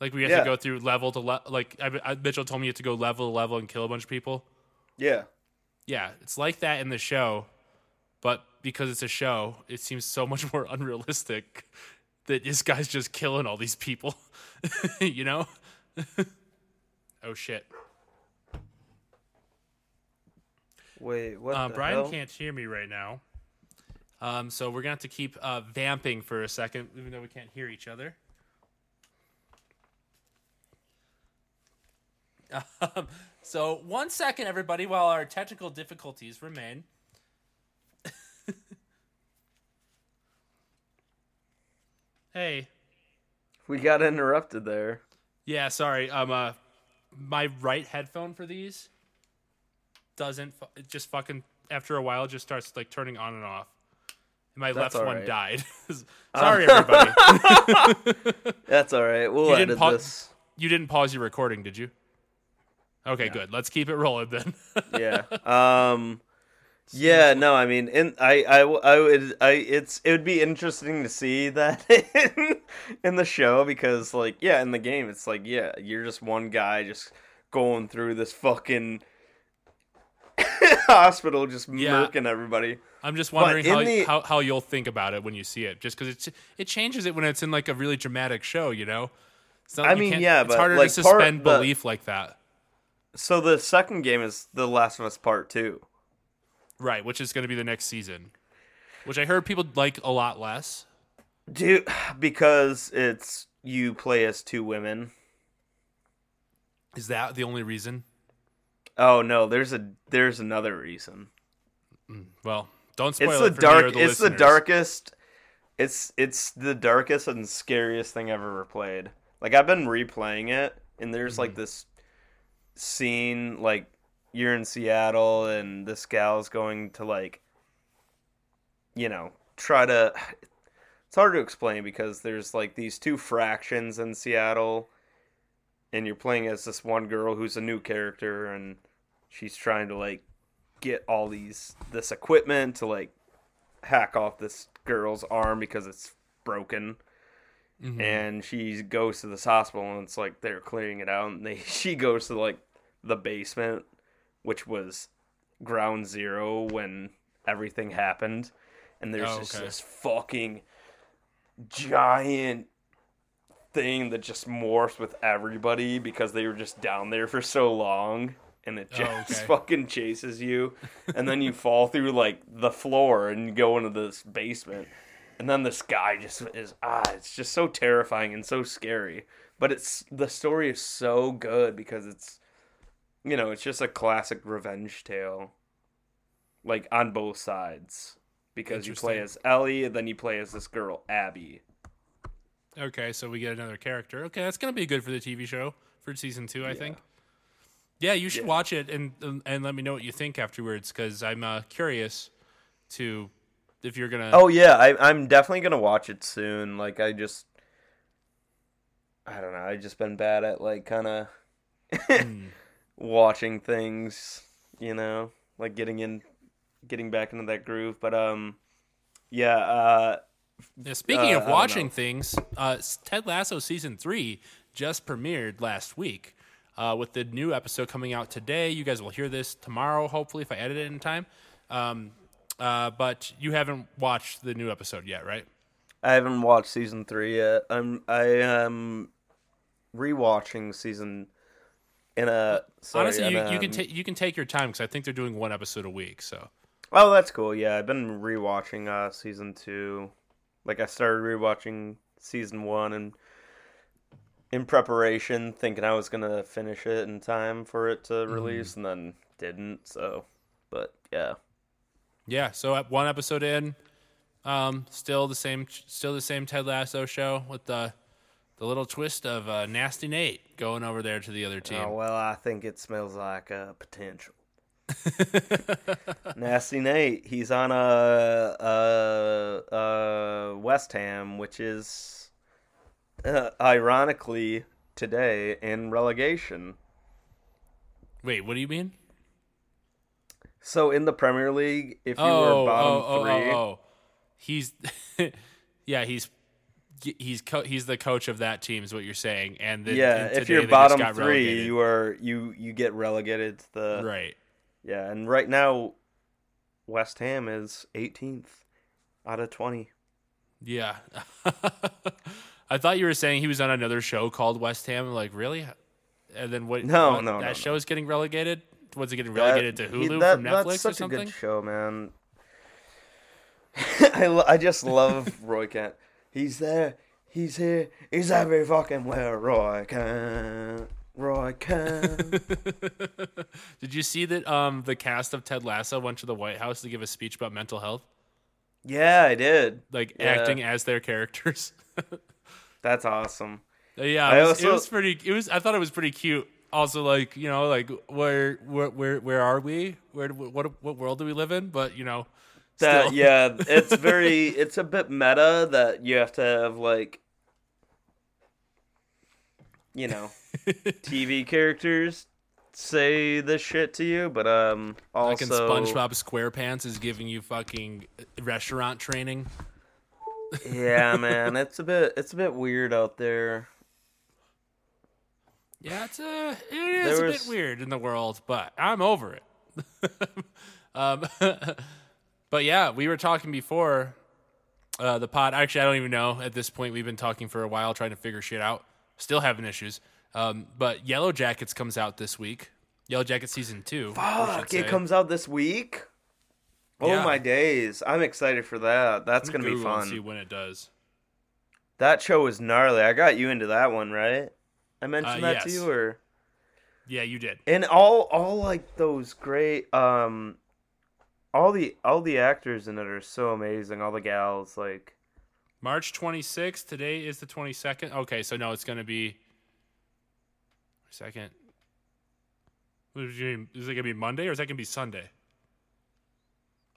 Like we have Yeah. to go through level to le- like I, I, Mitchell told me you have to go level to level and kill a bunch of people. yeah. Yeah, it's like that in the show, but because it's a show, it seems so much *laughs* more unrealistic that this guy's just killing all these people. *laughs* you know? *laughs* oh shit. Wait, what Uh, Brian hell? can't hear me right now. Um, so we're gonna have to keep uh, vamping for a second, even though we can't hear each other. Um, so one second, everybody, while our technical difficulties remain. Hey, We got interrupted there. yeah, sorry. Um, uh, my right headphone for these doesn't. fu- It just fucking after a while just starts like turning on and off. And my That's left one alright. died. *laughs* sorry, everybody. *laughs* That's all right. We'll You didn't edit pa- this. you didn't pause your recording, did you? Okay, good. Let's keep it rolling then. *laughs* Yeah. Um. Yeah. No. I mean, in I I I would I it's it would be interesting to see that *laughs* in, in the show because like yeah in the game it's like yeah you're just one guy just going through this fucking *laughs* hospital just Yeah. murking everybody. I'm just wondering how, the- how how you'll think about it when you see it, just because it's it changes it when it's in like a really dramatic show, you know. It's not- I you mean, yeah, it's harder like, to part- suspend the- belief like that, So the second game is The Last of Us Part Two. Right? Which is going to be the next season, which I heard people like a lot less. Dude, *sighs* because it's you play as two women. Is that the only reason? Oh no, there's a there's another reason. Well, don't spoil It's it the for dark the it's the darkest it's it's the darkest and scariest thing I've ever played. Like I've been replaying it and there's Mm-hmm. like this scene like you're in Seattle and this gal's going to like you know, try to it's hard to explain because there's like these two fractions in Seattle and you're playing as this one girl who's a new character and she's trying to like get all these this equipment to like hack off this girl's arm because it's broken Mhm. and she goes to this hospital and it's like they're clearing it out and they *laughs* she goes to like the basement which was ground zero when everything happened. And there's Oh, just okay. this fucking giant thing that just morphs with everybody because they were just down there for so long. And it Oh, just okay. *laughs* fucking chases you. And then you *laughs* fall through like the floor and you go into this basement. And then this guy just is ah it's just so terrifying and so scary. But it's the story is so good because it's you know it's just a classic revenge tale like on both sides because you play as Ellie and then you play as this girl Abby Okay, so we get another character. Okay, that's gonna be good for the TV show for season two, I think. Yeah, you should Yeah. watch it and and let me know what you think afterwards because I'm uh, curious to if you're gonna. Oh yeah, I, I'm definitely gonna watch it soon. Like I just, I don't know. I've just been bad at like kind of Hmm. Watching things, you know, like getting in, getting back into that groove. But um, yeah. Uh, speaking Uh, of watching things, uh, Ted Lasso season three just premiered last week uh, with the new episode coming out today. You guys will hear this tomorrow, hopefully, if I edit it in time. Um, uh, but you haven't watched the new episode yet, right? I haven't watched season three yet. I'm I am rewatching season in a. Sorry, Honestly, you, a- you can take you can take your time because I think they're doing one episode a week. So Oh, that's cool. Yeah, I've been rewatching uh season two. Like I started rewatching season one and in preparation, thinking I was gonna finish it in time for it to release, and then didn't. So, but yeah, yeah, so at one episode in, um, still the same, still the same Ted Lasso show with the the little twist of uh, Nasty Nate going over there to the other team. Oh well, I think it smells like uh, potential. *laughs* Nasty Nate, he's on a, a, a West Ham, which is uh, ironically today in relegation. Wait, what do you mean? So in the Premier League, if you oh, were bottom oh, oh, three, oh, oh. he's *laughs* yeah, he's he's co- he's the coach of that team, is what you're saying. And yeah, and if you're bottom three, relegated. you are you you get relegated to the right. yeah. And right now, West Ham is 18th out of 20. Yeah. *laughs* I thought you were saying he was on another show called West Ham. Like, really? And then what? No, what- no, no, That no. show is getting relegated. Was it getting relegated That- to he- Hulu that- from Netflix That's such or something? a good show, man. *laughs* I, lo- I just love Roy Kent. He's there. He's here. He's every fucking where. Roy Kent. Roy Kent. *laughs* Did you see that? Um, the cast of Ted Lasso went to the White House to give a speech about mental health, yeah, I did. like Yeah. acting as their characters. *laughs* That's awesome. Yeah, it was, it was pretty. It was. I thought it was pretty cute. Also, like you know, like where where where where are we? Where what what world do we live in? But you know, That yeah, *laughs* it's very it's a bit meta that you have to have like you know *laughs* TV characters say this shit to you, but um like also SpongeBob SquarePants is giving you fucking restaurant training. yeah, *laughs* man, it's a bit it's a bit weird out there. Yeah, it's a it is a bit weird in the world, but I'm over it. um, but yeah, we were talking before uh, the pod. Actually, I don't even know at this point. We've been talking for a while, trying to figure shit out. Still having issues. Um, but Yellowjackets comes out this week. Yellowjacket season two. Fuck, it comes out this week. Oh Yeah. my days. I'm excited for that. That's going to be fun. See when it does. That show is gnarly. I got you into that one, right? I mentioned Uh, that to you or Yeah, you did. and all all like those great um all the all the actors in it are so amazing all the gals like March 26th. Today is the 22nd. Okay, so no, it's going to be second. What did you- Is it going to be Monday or is that going to be Sunday?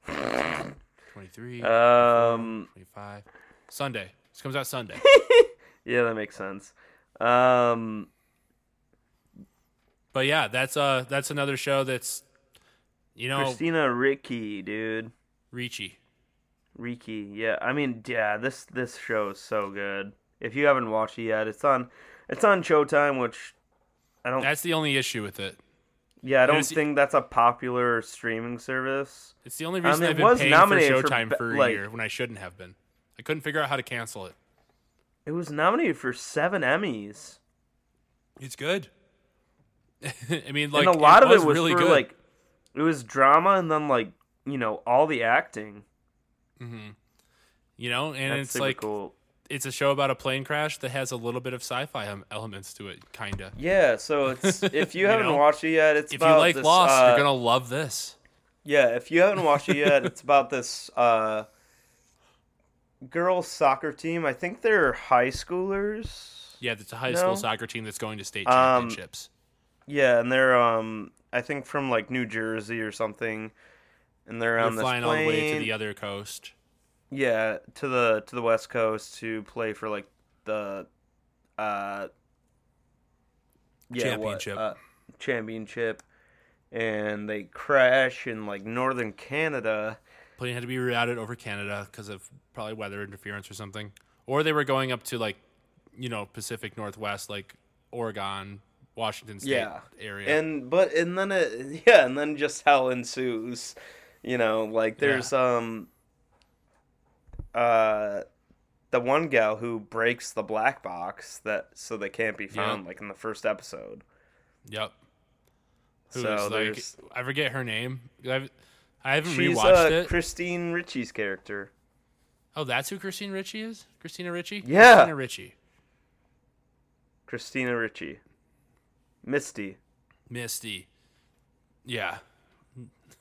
23, um 25. Sunday. This comes out Sunday. *laughs* yeah that makes sense um but yeah, that's uh that's another show that's you know christina ricci dude Reachy. ricci yeah i mean yeah this this show is so good if you haven't watched it yet it's on it's on showtime which i don't That's the only issue with it. yeah i don't is- think that's a popular streaming service It's the only Um, reason it I've been was paying for nominated for Showtime be- for, a like- year when I shouldn't have been. I couldn't figure out how to cancel it. it was nominated for seven emmys It's good. *laughs* I mean, like and a lot it of it was was really for good. like it was drama and then like you know all the acting you know, and that's it's like cool it's a show about a plane crash that has a little bit of sci-fi elements to it, kinda. yeah so *laughs* it's if you, You haven't know? watched it yet it's If you like this, Lost, uh, you're gonna love this. yeah if you haven't watched it yet it's about *laughs* this uh girls soccer team i think they're high schoolers Yeah, it's a high No. school soccer team that's going to state Um, championships. yeah and they're um i think from like new jersey or something and they're They're on this flying all the way to the other coast. Yeah, to the to the west coast to play for like the uh, yeah, what, Championship. uh, championship, and they crash in like northern Canada. Plane had to be rerouted over Canada because of probably weather interference or something, or they were going up to like, you know, Pacific Northwest, like Oregon, Washington State Yeah. area. And but and then it *laughs* yeah, and then just hell ensues. You know, like there's um uh the one gal who breaks the black box that so they can't be found like in the first episode. yep. Who's so like there's I forget her name. I've, I haven't she's rewatched uh, it. Christine Ricci's character. oh, that's who Christine Ricci is. Christina Ricci. Yeah. Christina Ricci. Christina Ricci. Misty. Misty. Yeah.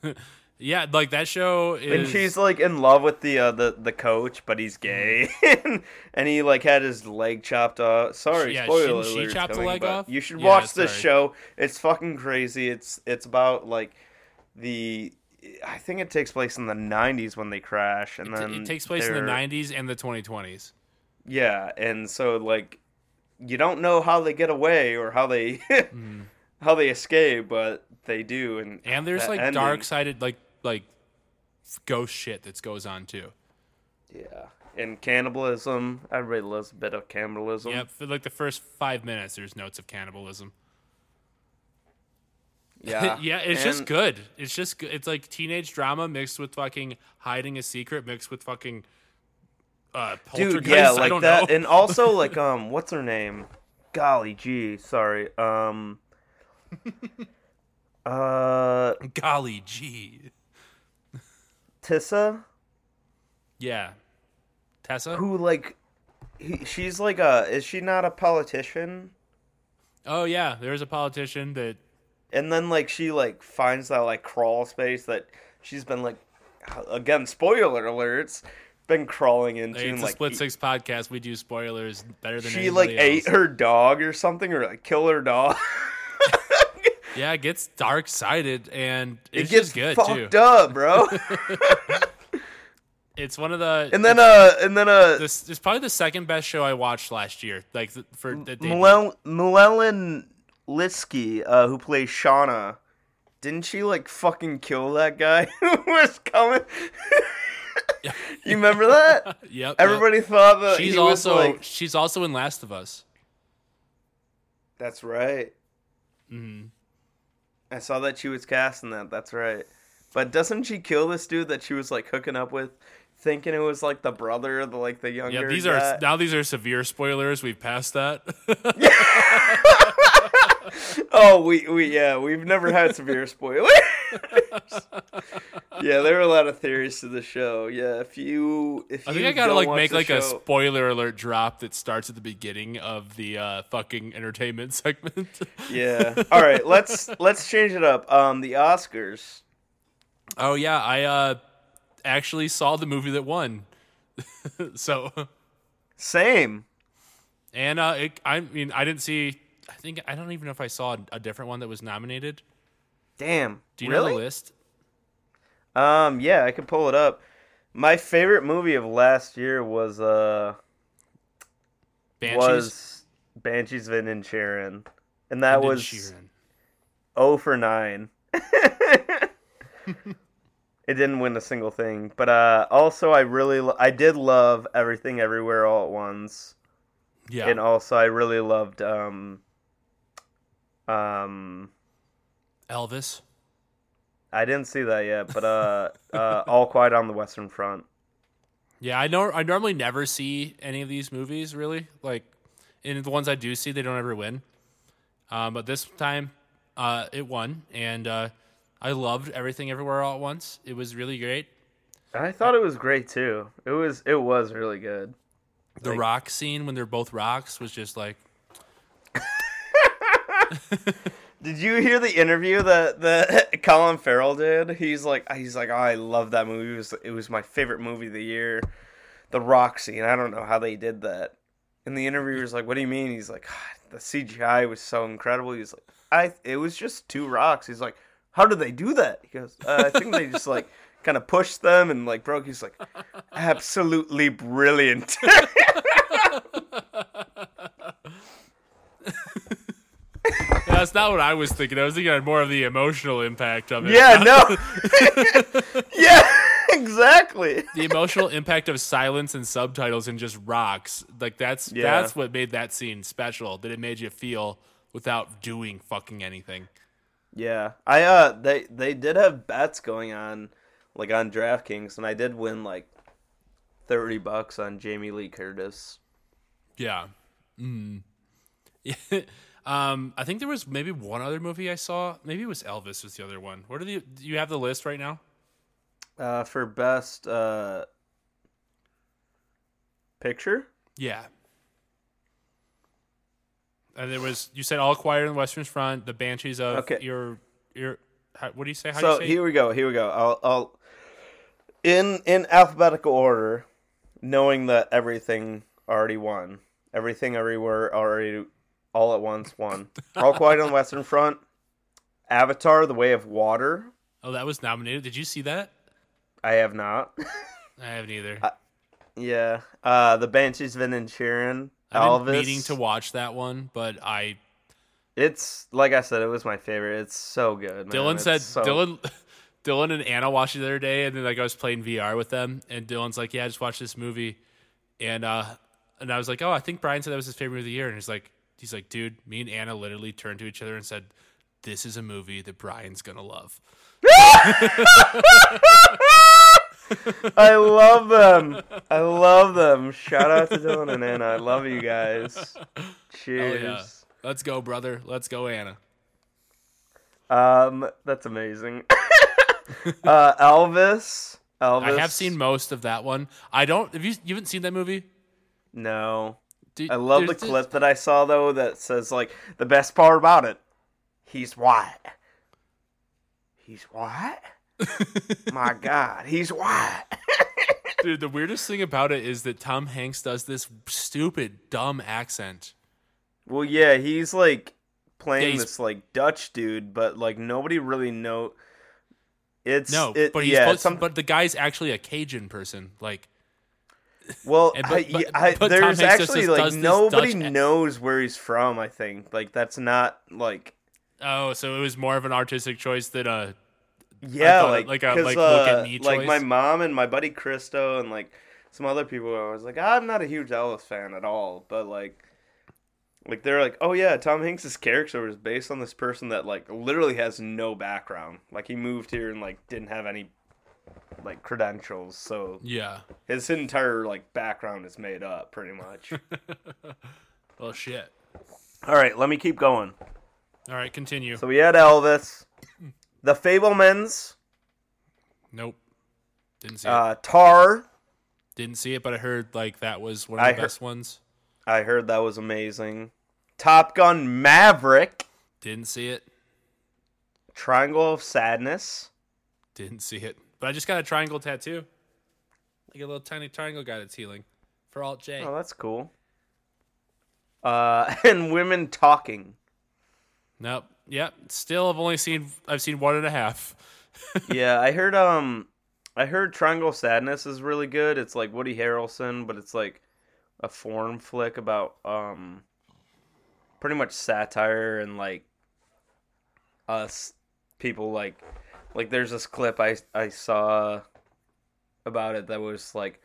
*laughs* yeah, like that show is. And she's like in love with the uh, the the coach, but he's gay, *laughs* and he like had his leg chopped off. Sorry, Yeah, spoiler she alert. chop the leg off? You should Yeah, watch this sorry. show. It's fucking crazy. It's it's about like the. I think it takes place in the '90s when they crash, and It, then it takes place in the 90s and the 2020s. Yeah, and so like you don't know how they get away or how they *laughs* mm. how they escape, but they do. And. And there's like ending- dark sided, like, like ghost shit that goes on too. Yeah, and cannibalism. Everybody loves a bit of cannibalism. Yeah, for like the first five minutes, there's notes of cannibalism. *laughs* Yeah, yeah, it's just good. It's just good. It's like teenage drama mixed with fucking hiding a secret, mixed with fucking uh, dude yeah like that know. and also *laughs* like um what's her name golly gee sorry um *laughs* uh Golly gee. Taissa Yeah. Tessa? who like he, she's like a is she not a politician Oh yeah, there's a politician that and then like she like finds that like crawl space that she's been like again spoiler alerts been crawling into it's and, a like split e- six podcast. We do spoilers better than she like ate else. her dog or something or like kill her dog *laughs* Yeah, it gets dark sided and it gets good fucked too. up bro *laughs* *laughs* It's one of the and then uh and then uh this is probably the second best show I watched last year. Like for the Melanie Lynskey, uh, who plays Shauna, didn't she like fucking kill that guy who was coming? You remember that? *laughs* Yep, yep. Everybody thought that She's also like- she's also in Last of Us. That's right. Mhm. I saw that she was cast in that. That's right. But doesn't she kill this dude that she was like hooking up with, thinking it was like the brother of the like the younger? Yeah, these guy? are now these are severe spoilers. We've passed that. *laughs* Oh, we we yeah, we've never had severe *laughs* spoilers. Yeah, there are a lot of theories to the show. Yeah, if you if I you think I gotta like make like a spoiler alert drop that starts at the beginning of the uh, fucking entertainment *laughs* segment. yeah. All right, let's let's change it up. Um, the Oscars. oh yeah, I uh, actually saw the movie that won. *laughs* so Same. and uh, it, I mean I didn't see. I think I don't even know if I saw a different one that was nominated. Damn. Do you really? know the list? Um, yeah, I can pull it up. My favorite movie of last year was uh Banshees. was Banshees of Inisherin, and that and then was Sheeran. 0 for 9. *laughs* it didn't win a single thing, but uh also I really lo- I did love Everything Everywhere All at Once. Yeah. And also I really loved um um Elvis. I didn't see that yet, but uh uh All Quiet on the Western Front. Yeah, I know. I normally never see any of these movies. Really, like, and the ones I do see, they don't ever win. Um, but this time, uh, it won, and uh, I loved everything, everywhere, all at once. It was really great. I thought it was great too. It was it was really good. The Like- rock scene when they're both rocks was just like, *laughs* Did you hear the interview that that *laughs* Colin Farrell did? He's like he's like, oh, I love that movie. It was it was my favorite movie of the year. The rock scene. I don't know how they did that. And the interviewer's like, "What do you mean?" He's like, "God, "The CGI was so incredible." He's like, "I it was just two rocks." He's like, "How did they do that?" He goes, uh, "I think they just like *laughs* kind of pushed them and like broke." He's like, "Absolutely brilliant." *laughs* That's not what I was thinking. I was thinking more of the emotional impact of it. Yeah, no. *laughs* yeah, exactly. the emotional impact of silence and subtitles and just rocks. Like that's Yeah. that's what made that scene special. That it made you feel without doing fucking anything. Yeah, I uh, they they did have bets going on, like on DraftKings, and I did win like thirty bucks on Jamie Lee Curtis. Yeah. *laughs* Mm. Um, I think there was maybe one other movie I saw. Maybe it was Elvis was the other one. What are the? Do you have the list right now? Uh, for best uh picture. Yeah. And there was you said All Quiet on the Western Front, The Banshees of Okay. your your. How, what do you say? How so do you say? here we go. Here we go. I'll, I'll in in alphabetical order, knowing that everything already won, everything everywhere already all at once won. all Quiet on the Western Front, Avatar: The Way of Water. oh, that was nominated. Did you see that? I have not. *laughs* I haven't either. yeah. Uh, The Banshees of Inisherin. I've been Elvis. meaning to watch that one, but I It's like I said, it was my favorite. It's so good. Man. Dylan It's said so- Dylan *laughs* Dylan and Anna watched it the other day and then like I was playing VR with them and Dylan's like, Yeah, I just watched this movie and uh and I was like, Oh, I think Brian said that was his favorite of the year and he's like he's like, dude, me and Anna literally turned to each other and said, This is a movie that Brian's gonna love. *laughs* I love them. I love them. Shout out to Dylan and Anna. I love you guys. Cheers. yeah. Let's go, brother. Let's go, Anna. Um, that's amazing. *laughs* uh, Elvis. Elvis. I have seen most of that one. I don't have you you haven't seen that movie? No. Dude, I love the there's this- clip that I saw though that says like the best part about it. He's white. He's white. *laughs* My God, he's white. *laughs* Dude, the weirdest thing about it is that Tom Hanks does this stupid, dumb accent. Well, yeah, he's like playing Yeah, this like Dutch dude, but like nobody really know. It's No, it, but he's yeah, supposed, some, but the guy's actually a Cajun person. Like, well, and- but- but- I, but there's Hanks actually like nobody Dutch knows where he's from. I think like that's not like oh, so it was more of an artistic choice than a. yeah, like like a, like, look at uh, like my mom and my buddy Christo and like some other people. I was like, I'm not a huge Elvis fan at all, but like. Like they're like, oh yeah, Tom Hanks's character was based on this person that like literally has no background. Like he moved here and like didn't have any like credentials, so Yeah. his entire like background is made up pretty much. *laughs* Well, shit. All right, let me keep going. All right, continue. So we had Elvis, *clears throat* The Fabelmans, nope. Didn't see it. uh, Tar. Didn't see it, but I heard like that was one of the heard- best ones. I heard that was amazing. Top Gun Maverick, Didn't see it. Triangle of Sadness. Didn't see it. But I just got a triangle tattoo. Like a little tiny triangle guy that's healing. For Alt J. Oh, that's cool. Uh, *laughs* and Women Talking. Nope. Yep. Still, I've only seen I've seen one and a half. *laughs* yeah, I heard um I heard Triangle Sadness is really good. It's like Woody Harrelson, but it's like a foreign flick about um pretty much satire and like us people like like there's this clip I I saw about it that was like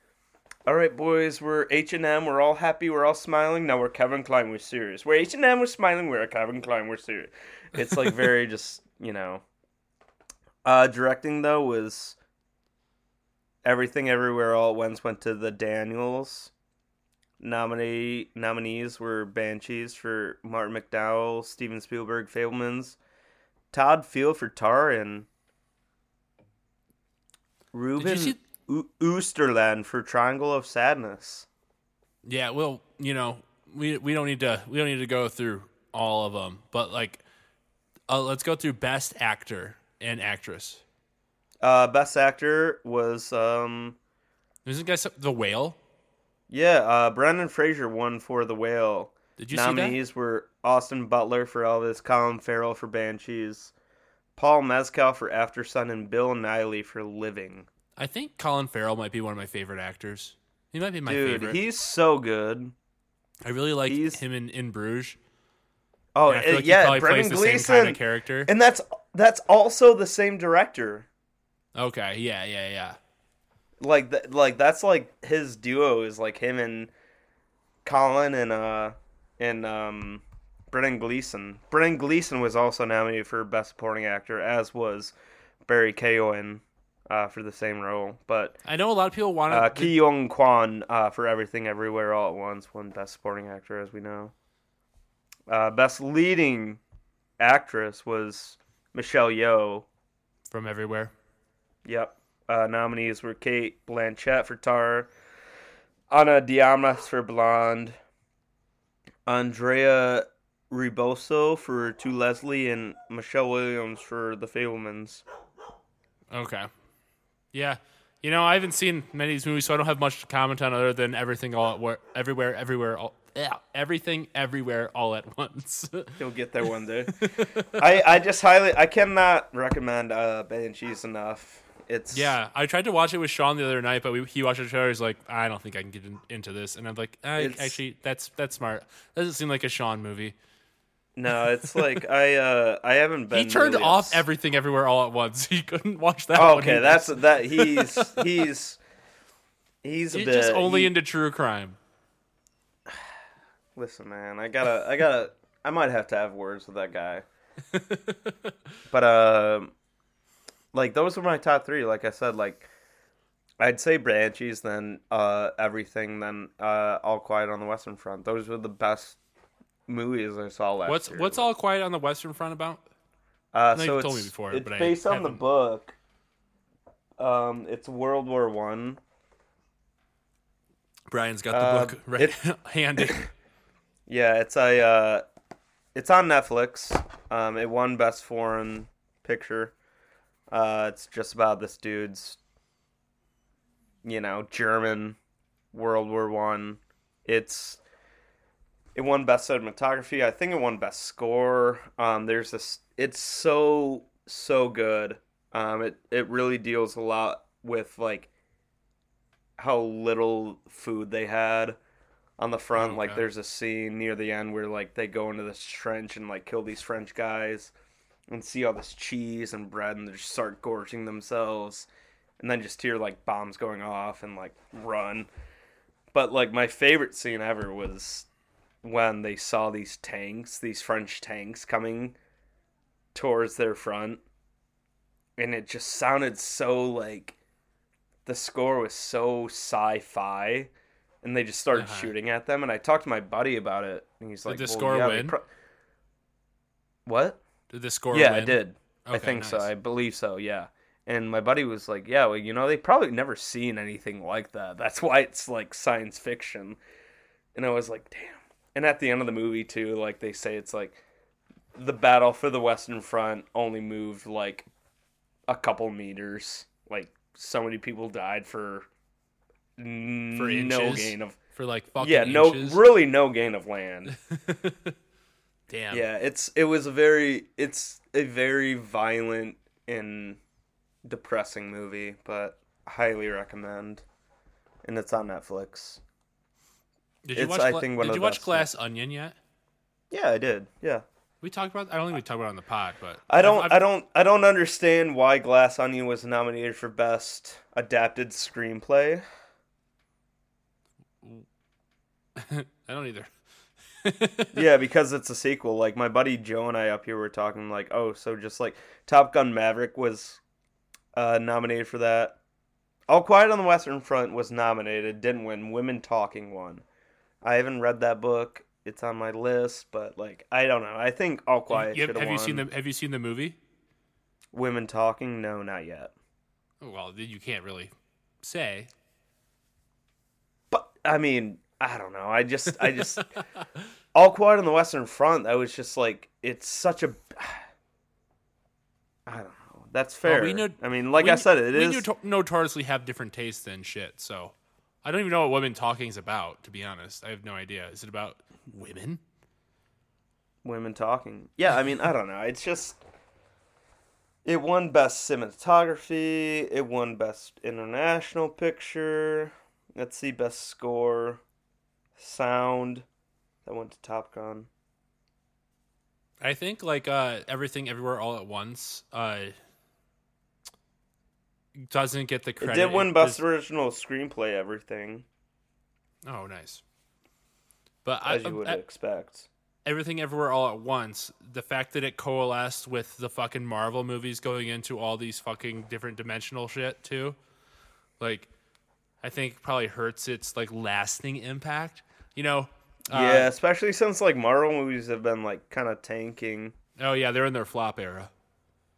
all right, boys, we're H and M. We're all happy. We're all smiling. Now we're Calvin Klein. We're serious. We're H and M. We're smiling. We're Calvin Klein. We're serious. It's like very *laughs* just you know. Uh, directing though was everything everywhere all at once went to the Daniels. Nominee nominees were Banshees for Martin McDonagh, Steven Spielberg, Fabelmans, Todd Field for Tar, and Ruben see- O- Oosterland for Triangle of Sadness. Yeah, well, you know, we we don't need to we don't need to go through all of them, but like, uh, let's go through best actor and actress. Uh, best actor was um Isn't guys the whale? yeah uh Brendan Fraser won for The Whale. Did you see that? Nominees were Austin Butler for Elvis, Colin Farrell for Banshees, Paul Mescal for Aftersun, and Bill Nighy for Living. I think Colin Farrell might be one of my favorite actors. He might be my favorite. Dude, favorite. he's so good. I really like him in in Bruges. Oh, And I feel like yeah, Brendan Gleeson, same kind of character. and that's that's also the same director. Okay, yeah, yeah, yeah. Like th- like that's like his duo is like him and Colin and uh and um Brendan Gleeson. Brendan Gleeson was also nominated for Best Supporting Actor, as was Barry Keoghan uh, for the same role. But I know a lot of people want uh. Ke Huy Quan uh, for Everything Everywhere All at Once won Best Supporting Actor, as we know. Uh, Best Leading Actress was Michelle Yeoh. from everywhere. Yep. Uh, nominees were Cate Blanchett for Tar, Ana de Armas for Blonde, Andrea Riboso for To Leslie, and Michelle Williams for The Fabelmans. Okay. Yeah. You know, I haven't seen many of these movies, so I don't have much to comment on other than everything all at wor- everywhere, everywhere, all, yeah, everything, everywhere, all at once. *laughs* You'll get there one day. I, I just highly I cannot recommend uh, Banshees enough. It's yeah, I tried to watch it with Sean the other night, but we, he watched the trailer. He's like, I don't think I can get in, into this, and I'm like, I, actually, that's that's smart. Doesn't seem like a Sean movie. No, it's like I uh I haven't been. he turned really off obs- everything, everywhere, all at once. *laughs* He couldn't watch that. Oh, okay, that's that. *laughs* He's he's he's a He's bit. just only he- into true crime. *sighs* Listen, man, I gotta, I gotta, I might have to have words with that guy. *laughs* but uh, like those were my top three. Like I said, like I'd say Banshees, then uh, everything, then uh, All Quiet on the Western Front. Those were the best movies I saw last What's year. what's all quiet on the Western Front about? Uh, so you've told it's, me before, it's but based on the book. Um, it's World War One. Brian's got the Uh, book right *laughs* handy. *laughs* Yeah, it's a uh, it's on Netflix. Um, it won Best Foreign Picture. Uh, it's just about this dude's, you know, German World War One. It's it won Best Cinematography. I think it won Best Score. Um, there's this. It's so so good. Um, it it really deals a lot with like how little food they had on the front. Like Okay. there's a scene near the end where like they go into this trench and like kill these French guys and see all this cheese and bread and they just start gorging themselves and then just hear like bombs going off and like run. But like my favorite scene ever was when they saw these tanks, these French tanks coming towards their front. And it just sounded so like the score was so sci-fi. And they just started Uh-huh. shooting at them. And i talked to my buddy about it. And he's like the well, score yeah, win? pro-" what? Did the score yeah win? i did. I Okay, think so. i believe so yeah. And my buddy was like yeah well you know they probably never seen anything like that. That's why it's like science fiction. And i was like damn and at the end of the movie too like they say it's like the battle for the western front only moved like a couple meters. Like so many people died for n- For no gain of For like fucking yeah no inches? really no gain of land. *laughs* Damn. yeah it's it was a very it's a very violent and depressing movie but highly recommend. And it's on netflix Did you It's, watch? I think, one did you watch Glass Onion yet? yeah i did yeah We talked about. I don't think we talked about it on the pod, but I don't. I've- I don't. I don't understand why Glass Onion was nominated for best adapted screenplay. *laughs* I don't either. *laughs* yeah, because it's a sequel. Like my buddy Joe and I up here were talking like, oh, so just like Top Gun Maverick was uh, nominated for that. All Quiet on the Western Front was nominated, didn't win. Women Talking won. I haven't read that book. It's on my list, but like I don't know. I think All Quiet You- have have you seen the Have you seen the movie? Women Talking? No, not yet. Oh, well, you can't really say. But I mean, I don't know. I just, I just, *laughs* all quiet on the Western Front. That was just like, it's such a. *sighs* I don't know. That's fair. Well, we know- I mean, like I said, it we is. noto- notoriously have different tastes and shit. So I don't even know what women talking is about. To be honest, I have no idea. Is it about women? women talking. Yeah, I mean, I don't know. It's just. It won best cinematography. It won best international picture. Let's see, best score, sound. That went to Top Gun. I think like uh, everything, everywhere, all at once. Uh, doesn't get the credit. It did win best original screenplay. Everything Oh, nice. But I, as you would I- expect. everything everywhere all at once the fact that it coalesced with the fucking marvel movies going into all these fucking different dimensional shit too like i think probably hurts its like lasting impact you know uh, yeah, especially since like Marvel movies have been like kind of tanking. oh yeah they're in their flop era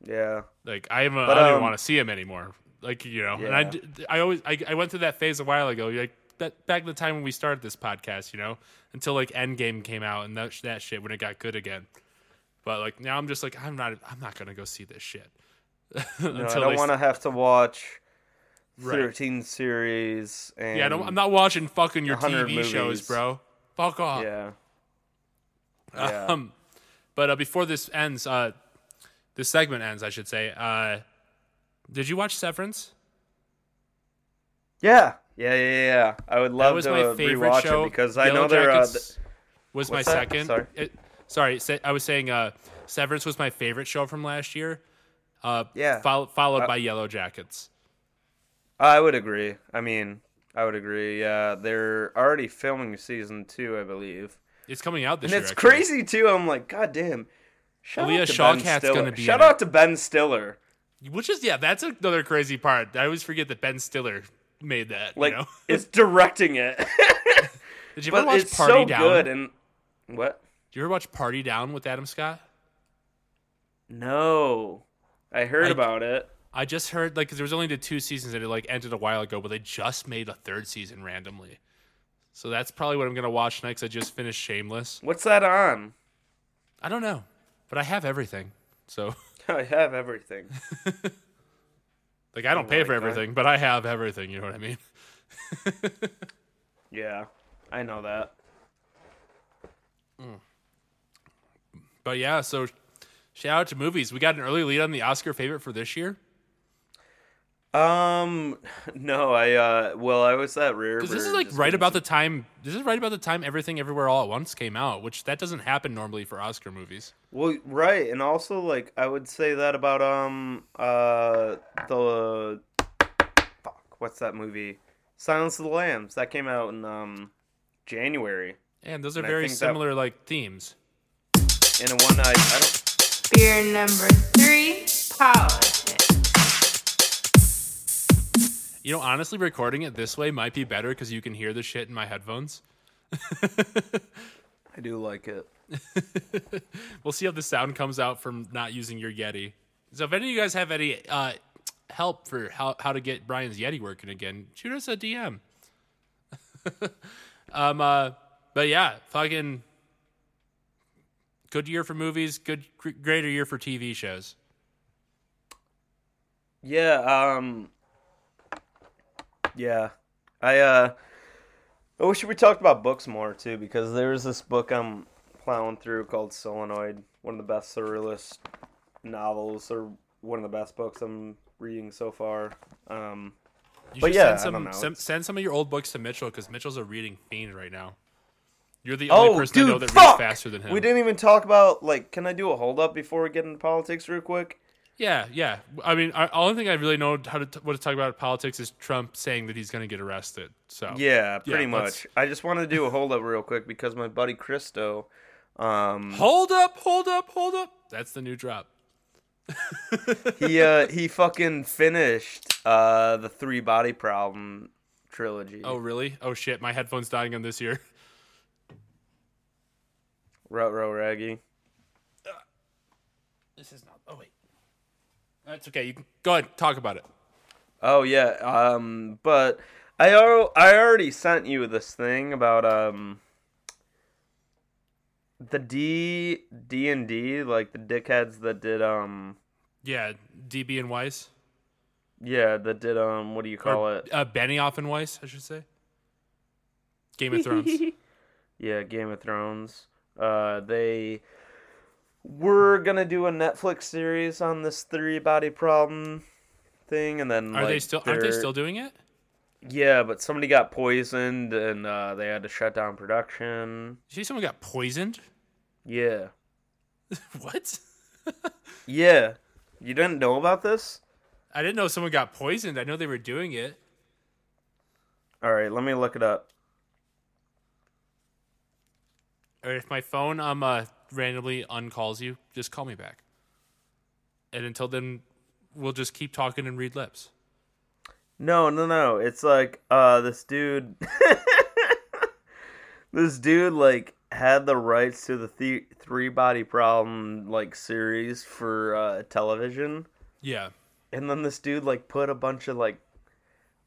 Yeah, like i haven't But, i don't um, even want to see them anymore like you know and I, Yeah. I always I, I went through that phase a while ago like that back in the time when we started this podcast you know until like endgame came out and that, that shit when it got good again but like now i'm just like i'm not i'm not gonna go see this shit *laughs* no, I don't want to have to watch Right. thirteen series. And Yeah, I don't, I'm not watching fucking your 100 TV shows, bro. Fuck off. Yeah, *laughs* yeah. Um, but uh, before this ends, uh, this segment ends, I should say. Uh, did you watch Severance? yeah, yeah, yeah, yeah. I would That love was to my favorite rewatch show it because I know they're. Uh, Jackets was my that? second. Sorry. It- sorry, I was saying uh, Severance was my favorite show from last year. Uh, Yeah. fol- followed Uh, by Yellowjackets. I would agree. I mean, I would agree. Yeah, they're already filming season two, I believe, It's coming out this year. and year. it's actually. crazy too. I'm like, God damn. Shout Aaliyah out to Ben Stiller. Shout out to Ben Stiller. Which is yeah, that's another crazy part. I always forget that Ben Stiller made that. Like, you know? *laughs* it's directing it. *laughs* Did you ever watch it's Party so Down? good. And what? Did you ever watch Party Down with Adam Scott? No, I heard I- about it. I just heard like 'cause there was only the two seasons and it like ended a while ago, but they just made a third season randomly. So that's probably what I'm gonna watch next. I just finished Shameless. What's that on? I don't know, but I have everything. So *laughs* *laughs* I have everything. *laughs* like I don't Oh pay for God. everything, but I have everything. You know what I mean? *laughs* Yeah, I know that. Mm. But yeah, so shout out to movies. We got an early lead on the Oscar favorite for this year Um, *laughs* no, I uh, well, I was at Rare. because this is like right about the time. This is right about the time Everything Everywhere All at Once came out, which that doesn't happen normally for Oscar movies. Well, right, and also like I would say that about um uh the fuck what's that movie? Silence of the Lambs that came out in um January. And those are And very think that- similar like themes. In a one night, I don't. Beer number three, politics. You know, honestly, recording it this way might be better because you can hear the shit in my headphones. I do like it. *laughs* We'll see how the sound comes out from not using your Yeti. So if any of you guys have any uh, help for how, how to get Brian's Yeti working again, shoot us a DM. *laughs* um, uh, but yeah, fucking good year for movies, good greater year for TV shows. Yeah. Um. Yeah. I uh. I wish we talked about books more too, because there's this book I'm plowing through called Solenoid, one of the best surrealist novels, or one of the best books I'm reading so far. Um. You But should yeah, send some. Send, some of your old books to Mitchell because Mitchell's a reading fiend right now. You're the only Oh, person I know dude, that fuck! reads faster than him. We didn't even talk about like. Can I do a hold up before we get into politics real quick? Yeah, yeah. I mean, I, only thing I really know how to t- what to talk about politics is Trump saying that he's going to get arrested. So Yeah, pretty let's- much. I just wanted to do a hold up real quick because my buddy Christo. Um. hold up, hold up, hold up. That's the new drop. *laughs* he uh he fucking finished uh the three body problem trilogy. Oh, really? Oh shit, my headphones dying on this year. *laughs* Rut row raggy. This is not. Oh wait, that's okay. You can go ahead, talk about it. Oh yeah. Um. But I al- I already sent you this thing about um. The D D and D like the dickheads that did um Yeah, DB and Weiss, yeah that did um what do you call or it uh, Benioff and Weiss, I should say. Game of Thrones. *laughs* yeah Game of Thrones uh they were gonna do a Netflix series on this three body problem thing and then Are they still? Aren't they still doing it? Yeah, but somebody got poisoned and uh, they had to shut down production. Did you see someone got poisoned? Yeah. *laughs* what? *laughs* Yeah, you didn't know about this? I didn't know someone got poisoned. I know they were doing it. All right, let me look it up. Or if my phone I'm um uh, randomly uncalls you, just call me back. And until then, we'll just keep talking and read lips. No, no, no. It's like uh this dude *laughs* this dude like had the rights to the th- three body problem like series for uh television Yeah. and then this dude like put a bunch of like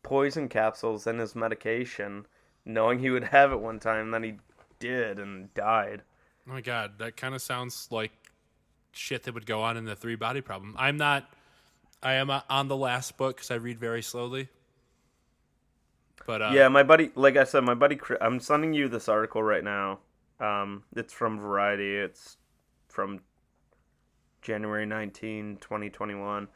poison capsules in his medication knowing he would have it one time and then he did and died. Oh my god, that kind of sounds like shit that would go on in the three body problem. I'm not. I am uh, on the last book because I read very slowly. But uh, yeah, my buddy like I said my buddy I'm sending you this article right now. Um it's from Variety. It's from January 19, 2021.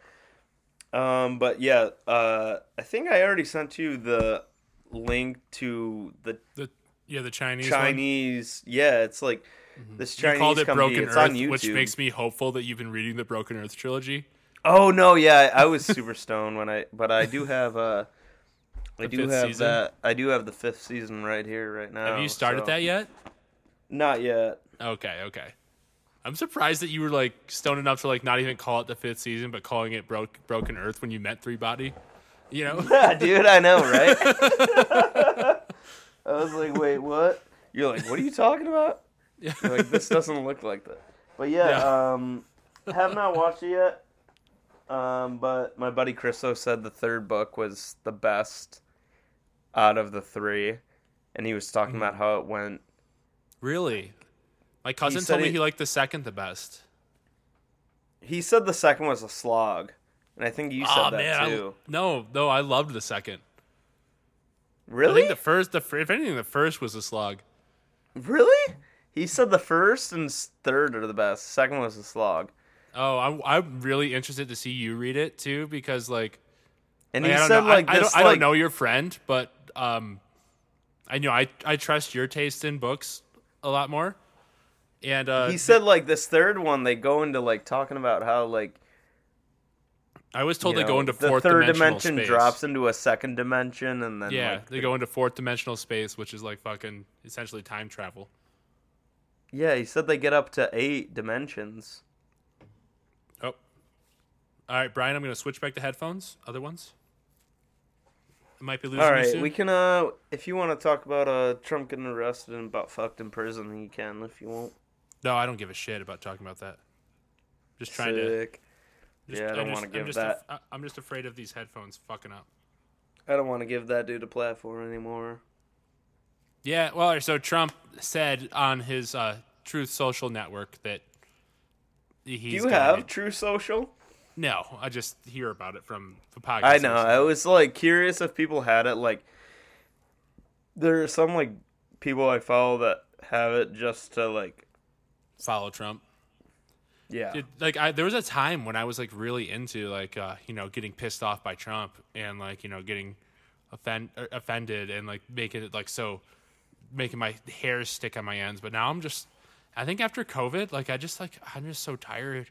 Um, but yeah, uh, I think I already sent you the link to the the yeah the Chinese one. Chinese. Yeah, it's like this You Chinese called it company. Broken it's Earth, on YouTube. which makes me hopeful that you've been reading the Broken Earth trilogy. Oh no, yeah, I was super *laughs* stoned when I, but I do have uh, I do have season? that. I do have the fifth season right here, right now. Have you started so- that yet? Not yet. Okay, okay. I'm surprised that you were like stoned enough to like not even call it the fifth season, but calling it Broke Broken Earth when you met Three Body. You know? *laughs* Yeah, dude, I know, right? *laughs* I was like, wait, what? You're like, what are you talking about? Yeah. Like, this doesn't look like that. But yeah, Yeah. um, have not watched it yet. Um, but my buddy Christo said the third book was the best out of the three, and he was talking Mm. about how it went. Really? My cousin said told me he- he liked the second the best. He said the second was a slog, and I think you said Oh that man, I, too. no, no, I loved the second. Really? I think the first, the if anything, the first was a slog. Really? He said the first and third are the best. Second was a slog. Oh, I'm, I'm really interested to see you read it too because like, And like, he I said know, like I, I this don't, I don't know your friend, but um, I know I I trust your taste in books a lot more. And uh, he said like this third one they go into like talking about how like I was told they go know, into the fourth third dimension space. drops into a second dimension and then yeah, like, they go into fourth dimensional space, which is like fucking essentially time travel. Yeah he said they get up to eight dimensions Oh, all right, Brian. I'm gonna switch back to headphones. Other ones. I might be losing All right, we can uh if you want to talk about uh trump getting arrested and about fucked in prison you can if you want No, I don't give a shit about talking about that. Just trying to. Just, Yeah, I don't wanna I'm give that- af- I'm just afraid of these headphones fucking up. i don't want to give that dude a platform anymore Yeah, well, so Trump said on his uh, Truth Social network that he's. do you gonna- have true social No, I just hear about it from the podcast. I know. I was like curious if people had it. Like, there are some like people I follow that have it just to like, follow Trump. yeah, Dude, like I, there was a time when I was like really into like uh, you know getting pissed off by Trump and like you know getting offend er, offended and like making it like so making my hairs stick on my ends. But now I'm just I think after COVID, like I just like I'm just so tired.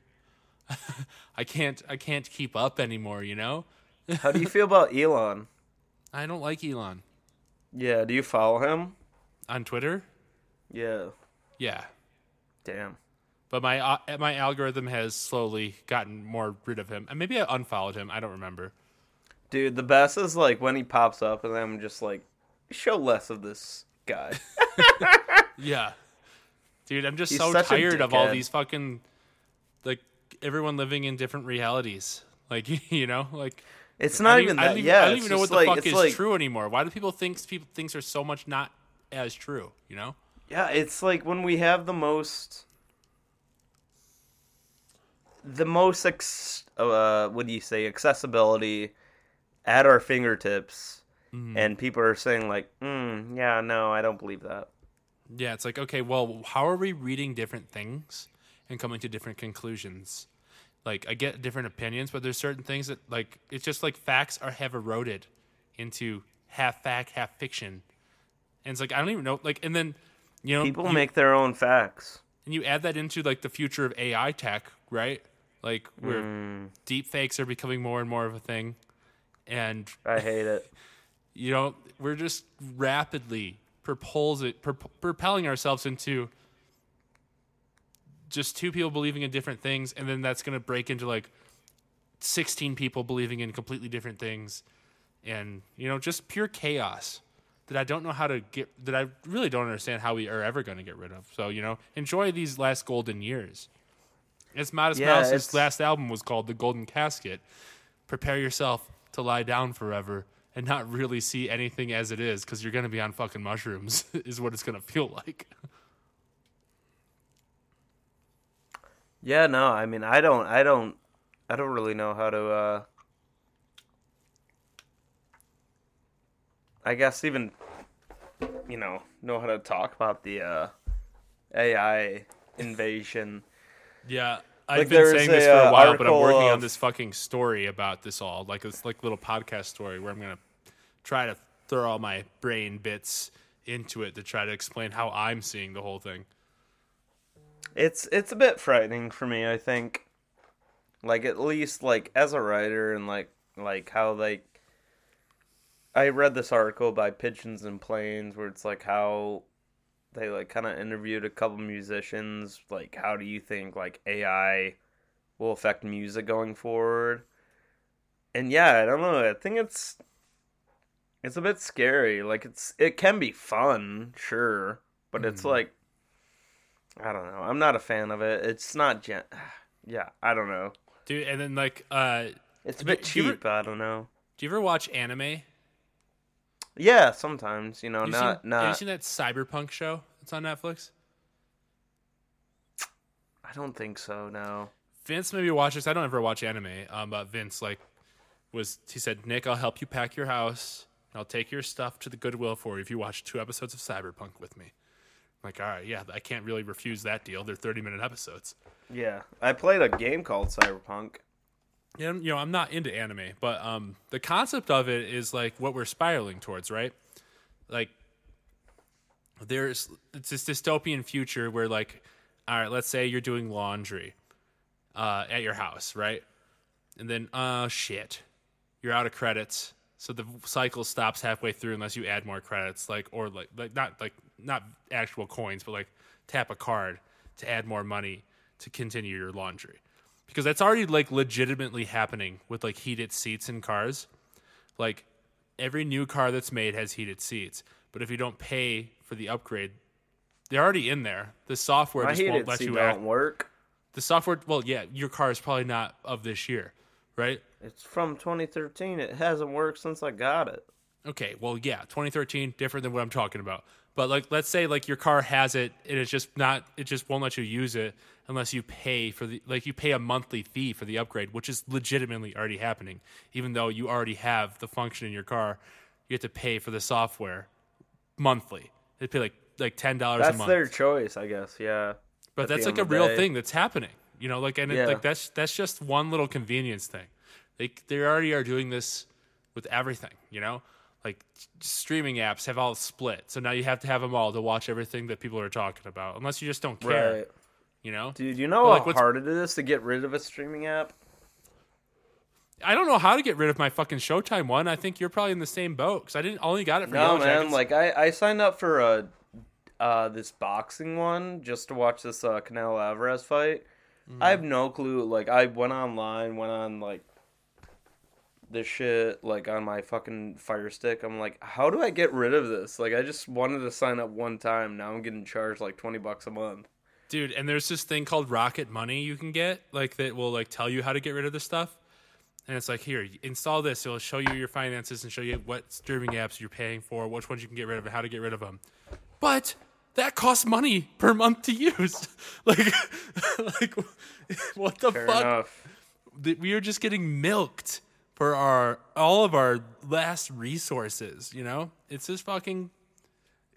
*laughs* I can't I can't keep up anymore. You know *laughs* How do you feel about Elon? I don't like Elon Yeah, do you follow him? on Twitter. Yeah, Yeah, damn. but my uh, my algorithm has slowly gotten more rid of him, and maybe I unfollowed him. I don't remember. Dude, the best is like when he pops up and I'm just like, show less of this guy. *laughs* Yeah. Dude, I'm just He's so tired of all these fucking like everyone living in different realities. Like *laughs* you know, like It's not even I that. don't even, yeah, I don't even know what the like, fuck is like, true anymore. Why do people think people things are so much not as true? You know? Yeah, it's like when we have the most the most ex- uh what do you say accessibility at our fingertips Mm-hmm. and people are saying like, mm, yeah, no, I don't believe that. Yeah, it's like okay, well, how are we reading different things and coming to different conclusions? Like I get different opinions, but there's certain things that like it's just like facts are have eroded into half fact, half fiction. And it's like I don't even know like and then you know People you- make their own facts. and you add that into like the future of AI tech, right? Like where Hmm. deep fakes are becoming more and more of a thing, and I hate it. *laughs* you know we're just rapidly propulsing, prop- propelling ourselves into just two people believing in different things, and then that's going to break into like sixteen people believing in completely different things, and you know just pure chaos that I don't know how to get. That I really don't understand how we are ever going to get rid of. So you know, enjoy these last golden years. As Modest Yeah, Mouse's it's- last album was called "The Golden Casket," prepare yourself to lie down forever and not really see anything as it is because you're going to be on fucking mushrooms *laughs* is what it's going to feel like Yeah, no, I mean, I don't, I don't, I don't really know how to. uh I guess even, you know, know how to talk about the uh AI invasion. yeah Like, i've been saying this for a uh, while but i'm working on this fucking story about this all like it's like little podcast story where i'm going to try to throw all my brain bits into it to try to explain how i'm seeing the whole thing It's it's a bit frightening for me. I think, like at least like as a writer and like like how like. I read this article by Pigeons and Planes where it's like how they like kind of interviewed a couple musicians like how do you think like AI will affect music going forward? And yeah, I don't know. I think it's it's a bit scary. Like it's it can be fun, sure, but it's Mhm. like I don't know. I'm not a fan of it. It's not gen- *sighs* yeah, I don't know. dude and then like uh It's a Do- bit do ever- cheap, I don't know. do you ever watch anime Yeah, sometimes, you know, you not seen, have you seen that cyberpunk show that's on netflix I don't think so, no. Vince maybe watches. I don't ever watch anime, um, but Vince like was he said, Nick, I'll help you pack your house. I'll take your stuff to the Goodwill for you if you watch two episodes of Cyberpunk with me. I'm like, all right, yeah, I can't really refuse that deal. They're 30 minute episodes. Yeah. I played a game called Cyberpunk. Yeah, you know, I'm not into anime, but um, the concept of it is like what we're spiraling towards, right? Like, there's it's this dystopian future where, like, all right, let's say you're doing laundry uh, at your house, right? And then, oh shit, you're out of credits, so the cycle stops halfway through unless you add more credits, like or like like not like not actual coins, but like tap a card to add more money to continue your laundry because that's already like legitimately happening with like heated seats in cars. Like every new car that's made has heated seats, but if you don't pay for the upgrade, they're already in there. The software My just won't let you don't act. work. The software, well, yeah, your car is probably not of this year, right? It's from 2013. It hasn't worked since I got it. Okay, well, yeah, 2013, different than what I'm talking about. But like, let's say like your car has it, and it's just not, it just won't let you use it unless you pay for the, like, you pay a monthly fee for the upgrade, which is legitimately already happening. Even though you already have the function in your car, you have to pay for the software monthly. They pay like like ten dollars a That's month. their choice, I guess. Yeah. But that's like a real day. thing that's happening. You know, like and it, like that's that's just one little convenience thing. They they already are doing this with everything. You know, like streaming apps have all split, so now you have to have them all to watch everything that people are talking about, unless you just don't care. Right. You know, Dude, you know But, how hard it is to get rid of a streaming app? I don't know how to get rid of my fucking Showtime one. I think you're probably in the same boat because I didn't only got it for No, man. Jackets. Like I, I signed up for a uh this boxing one just to watch this uh Canelo Alvarez fight. Mm-hmm. I have no clue. Like I went online, went on like this shit like on my fucking Fire Stick. I'm like, how do I get rid of this? Like I just wanted to sign up one time. Now I'm getting charged like twenty bucks a month. dude and there's this thing called rocket money you can get like that will like tell you how to get rid of this stuff and it's like here install this it'll show you your finances and show you what streaming apps you're paying for which ones you can get rid of and how to get rid of them but that costs money per month to use. *laughs* Like *laughs* like what the Fair fuck? enough. We are just getting milked for our all of our last resources you know? It's just fucking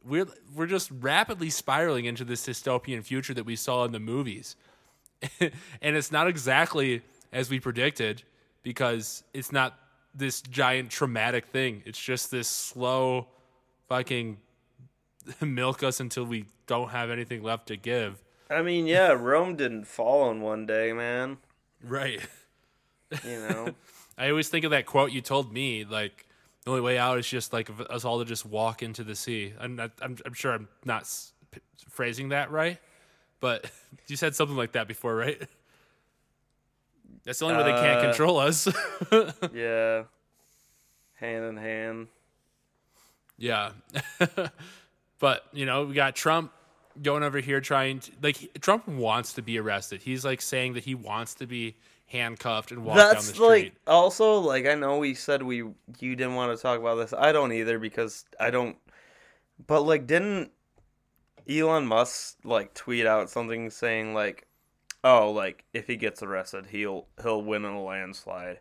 we're we're just rapidly spiraling into this dystopian future that we saw in the movies. *laughs* And it's not exactly as we predicted because it's not this giant traumatic thing. It's just this slow fucking *laughs* milk us until we don't have anything left to give I mean, yeah, *laughs* Rome didn't fall in one day, man. Right. You know. *laughs* I always think of that quote you told me, like the only way out is just like us all to just walk into the sea. I'm not, I'm, I'm sure I'm not phrasing that right, but you said something like that before, right? That's the only way they can't Uh, control us. yeah. Hand in hand. yeah, but you know we got Trump going over here trying to like Trump wants to be arrested. He's like saying that he wants to be handcuffed and walk down the street. like also like I know we said we you didn't want to talk about this. I don't either because I don't. But like, didn't Elon Musk like tweet out something saying like, "Oh, like if he gets arrested, he'll he'll win in a landslide."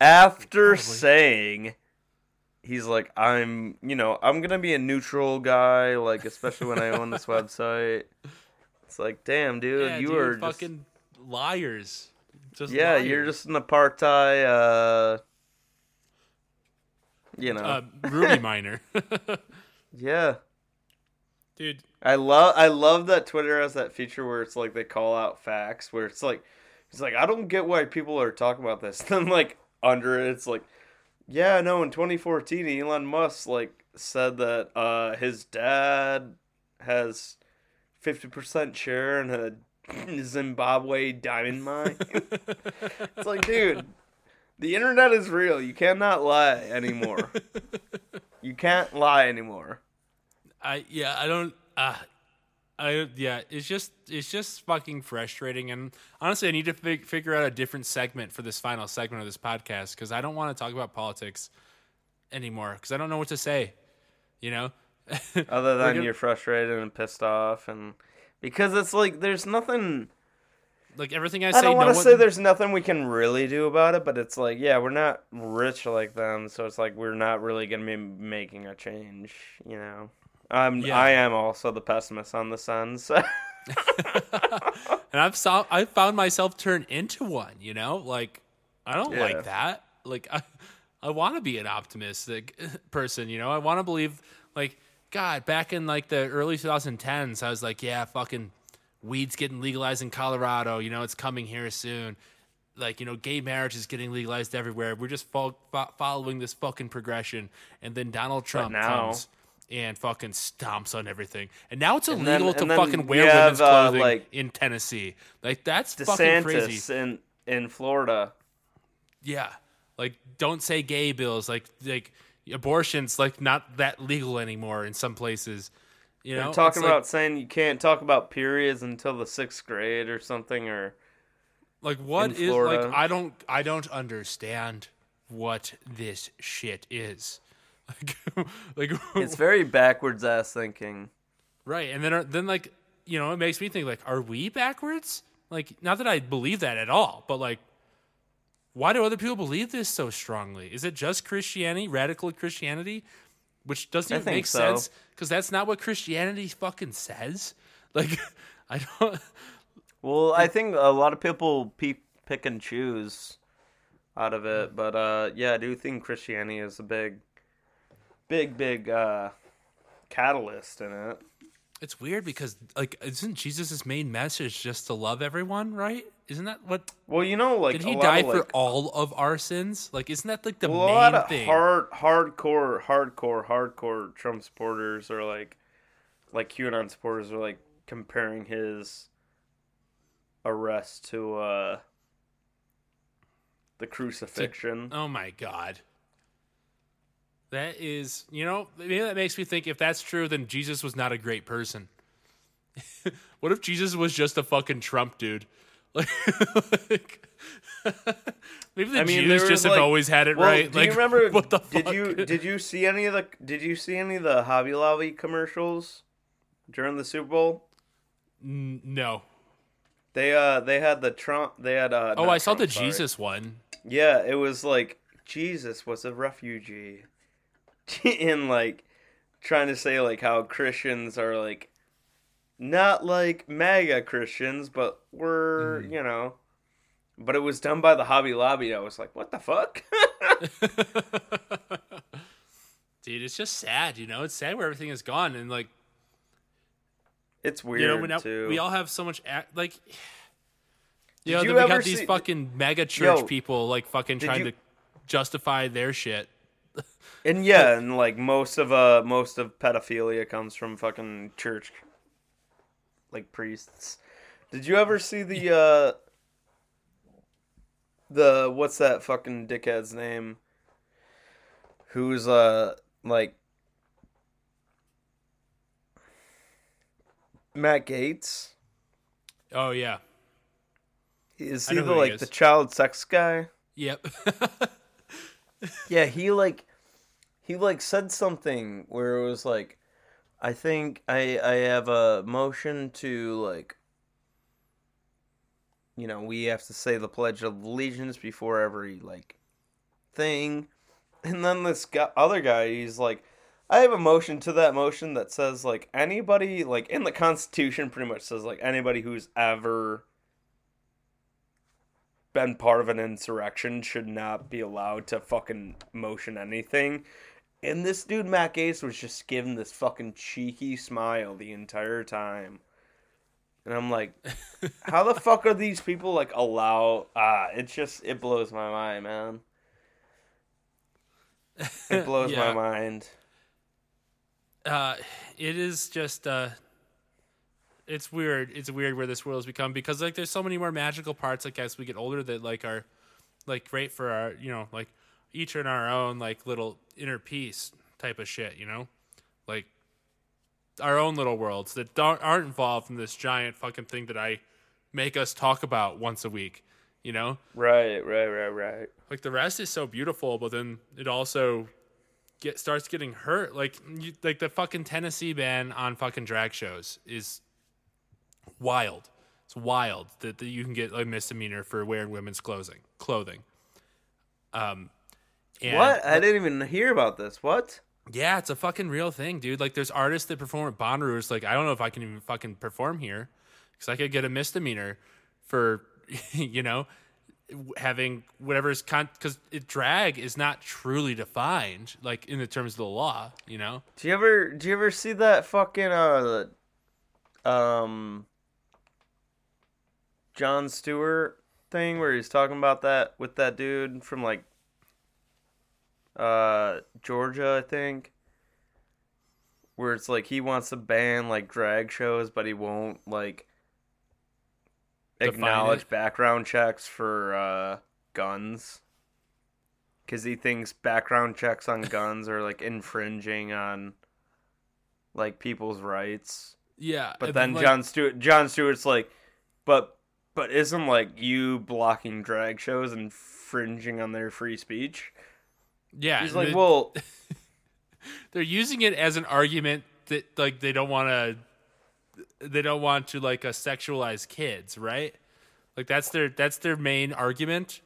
After Probably. saying. He's like, I'm, you know, I'm gonna be a neutral guy, like especially when I own this *laughs* website. It's like, damn, dude, yeah, you dude, are just fucking liars. Just yeah, you're just an apartheid, uh, you know. uh, Ruby *laughs* miner, *laughs* yeah, dude. I love I love that Twitter has that feature where it's like they call out facts, where it's like, it's like I don't get why people are talking about this. Then like under it, it's like, yeah, no, in 2014, Elon Musk like said that uh his dad has 50% share in a *laughs* Zimbabwe diamond mine. *laughs* It's like, dude, the internet is real. You cannot lie anymore. *laughs* you can't lie anymore. I yeah, I don't. Uh, I yeah, it's just it's just fucking frustrating. And honestly, I need to fig- figure out a different segment for this final segment of this podcast because I don't want to talk about politics anymore because I don't know what to say. You know. *laughs* Other than gonna- you're frustrated and pissed off, and because it's like there's nothing. Like everything I say, I don't want to one, say there's nothing we can really do about it, but it's like, yeah, we're not rich like them, so it's like we're not really gonna be making a change, you know. Yeah. I am also the pessimist on the Suns. *laughs* and I've saw I found myself turn into one. You know, like I don't Yeah. like that. Like I, I want to be an optimistic *laughs* person. You know, I want to believe. Like God, back in like the early 2010s, I was like, yeah, fucking weed's getting legalized in Colorado. You know, it's coming here soon. Like you know, gay marriage is getting legalized everywhere. We're just fo- fo- following this fucking progression, and then Donald Trump now- comes and fucking stomps on everything. And now it's illegal then- to fucking wear women's uh, clothing like, in Tennessee. Like that's fucking crazy. DeSantis in in Florida. Yeah. Like don't say gay bills. Like like abortion's like not that legal anymore in some places. You know, They're talking like- about saying you can't talk about periods until the sixth grade or something, or like what is like I don't I don't understand what this shit is. *laughs* Like like *laughs* it's very backwards ass thinking. right. And then then like you know, it makes me think like are we backwards? Like not that I believe that at all, but like why do other people believe this so strongly? Is it just Christianity, radical Christianity, which doesn't even make so. sense because that's not what Christianity fucking says. *laughs* Like, I don't. Well, I think a lot of people pe- pick and choose out of it, but uh, yeah, I do think Christianity is a big, big, big uh, catalyst in it. It's weird because like, isn't Jesus' main message just to love everyone? Right? Isn't that what? Well, you know, like Did he die for like, all of our sins? Like, isn't that like the well, a lot of thing? hard, hardcore, hardcore, hardcore Trump supporters are like, like QAnon supporters are like comparing his arrest to uh the crucifixion. Oh my god. That is, you know, maybe that makes me think if that's true, then Jesus was not a great person. *laughs* what if Jesus was just a fucking Trump dude? *laughs* Like, like- *laughs* maybe the I mean, Jews just was, have always had it Well, right. do like, you remember? What the did fuck? you did you see any of the Did you see any of the Hobby Lobby commercials during the Super Bowl? N- no. They uh they had the Trump. They had uh. Oh, I saw Trump, the sorry. Jesus one. Yeah, it was like Jesus was a refugee, *laughs* and like trying to say like how Christians are like not like MAGA Christians, but we're Mm. you know. But it was done by the Hobby Lobby. I was like, what the fuck? *laughs* Dude, it's just sad, you know? It's sad where everything is gone and like It's weird You know, too. we all have so much act, like. *sighs* You Did know, you then we got these see- fucking mega church Yo, people like fucking trying you- to justify their shit. And *laughs* yeah, and like most of uh most of pedophilia comes from fucking church, like priests. Did you ever see the uh the what's that fucking dickhead's name? Who's uh like Matt Gaetz? Oh yeah, Is he the who he like is. the child sex guy? yep. *laughs* Yeah, he like he like said something where it was like I think I I have a motion to like you know, we have to say the pledge of allegiance before every like thing. And then this guy, other guy, he's like I have a motion to that motion that says like anybody like in the constitution pretty much says like anybody who's ever been part of an insurrection should not be allowed to fucking motion anything. And this dude Matt Gaetz was just giving this fucking cheeky smile the entire time. And I'm like, *laughs* how the fuck are these people like allow ah, it's just it blows my mind, man. It blows *laughs* Yeah. my mind. uh, it is just uh, it's weird. It's weird where this world has become because like there's so many more magical parts like as we get older that like are like great for our you know like each in our own like little inner peace type of shit. You know, like our own little worlds that don't aren't involved in this giant fucking thing that I make us talk about once a week. You know, Right, right, right, right. like the rest is so beautiful, but then it also get starts getting hurt. Like you, like the fucking Tennessee ban on fucking drag shows is wild. It's wild that, that you can get a misdemeanor for wearing women's clothing. Clothing. Um, and what? I didn't even hear about this. What? yeah, it's a fucking real thing, dude. Like, there's artists that perform at Bonnaroo's. Like, I don't know if I can even fucking perform here because I could get a misdemeanor for, *laughs* you know, having whatever's con because drag is not truly defined like in the terms of the law. You know, Do you ever do you ever see that fucking uh um Jon Stewart thing where he's talking about that with that dude from like uh Georgia, I think. Where it's like he wants to ban like drag shows, but he won't like acknowledge background checks for uh guns. Cause he thinks background checks on guns are like infringing on like people's rights. yeah. But then like, Jon Stewart Jon Stewart's like, but but isn't like you blocking drag shows and infringing on their free speech? yeah, He's like, well, *laughs* they're using it as an argument that like they don't want to they don't want to like uh, sexualize kids right like that's their that's their main argument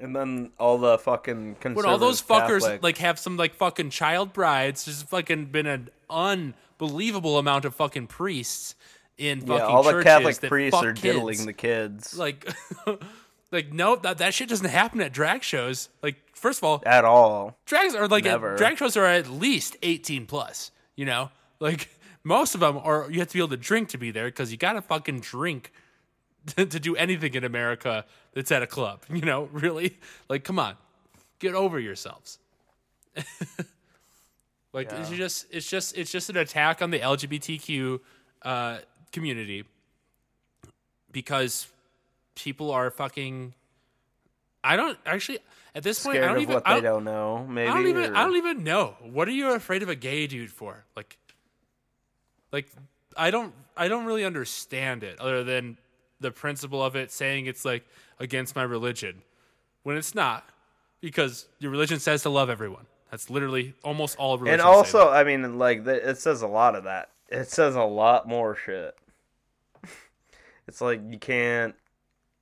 and then all the fucking when all those fuckers Catholic- like have some like fucking child brides there's fucking been an unbelievable amount of fucking priests in fucking yeah, all the Catholic priests are kids. diddling the kids. like *laughs* like no that, that shit doesn't happen at drag shows. Like first of all at all. drags are like Never. drag shows are at least 18 plus you know? Like *laughs* most of them are you have to be able to drink to be there because you gotta fucking drink *laughs* to, to do anything in america that's at a club you know? Really? Like come on. Get over yourselves. Like it's just it's just it's just an attack on the lgbtq uh, community because people are fucking i don't actually at this point i don't of even what I don't, don't know. Maybe I don't even. or- I don't even know. What are you afraid of a gay dude for? Like, like I don't. I don't really understand it, other than the principle of it saying it's like against my religion, when it's not, because your religion says to love everyone. That's literally almost all religions. and also, I mean, like it says a lot of that. It says a lot more shit. It's like you can't,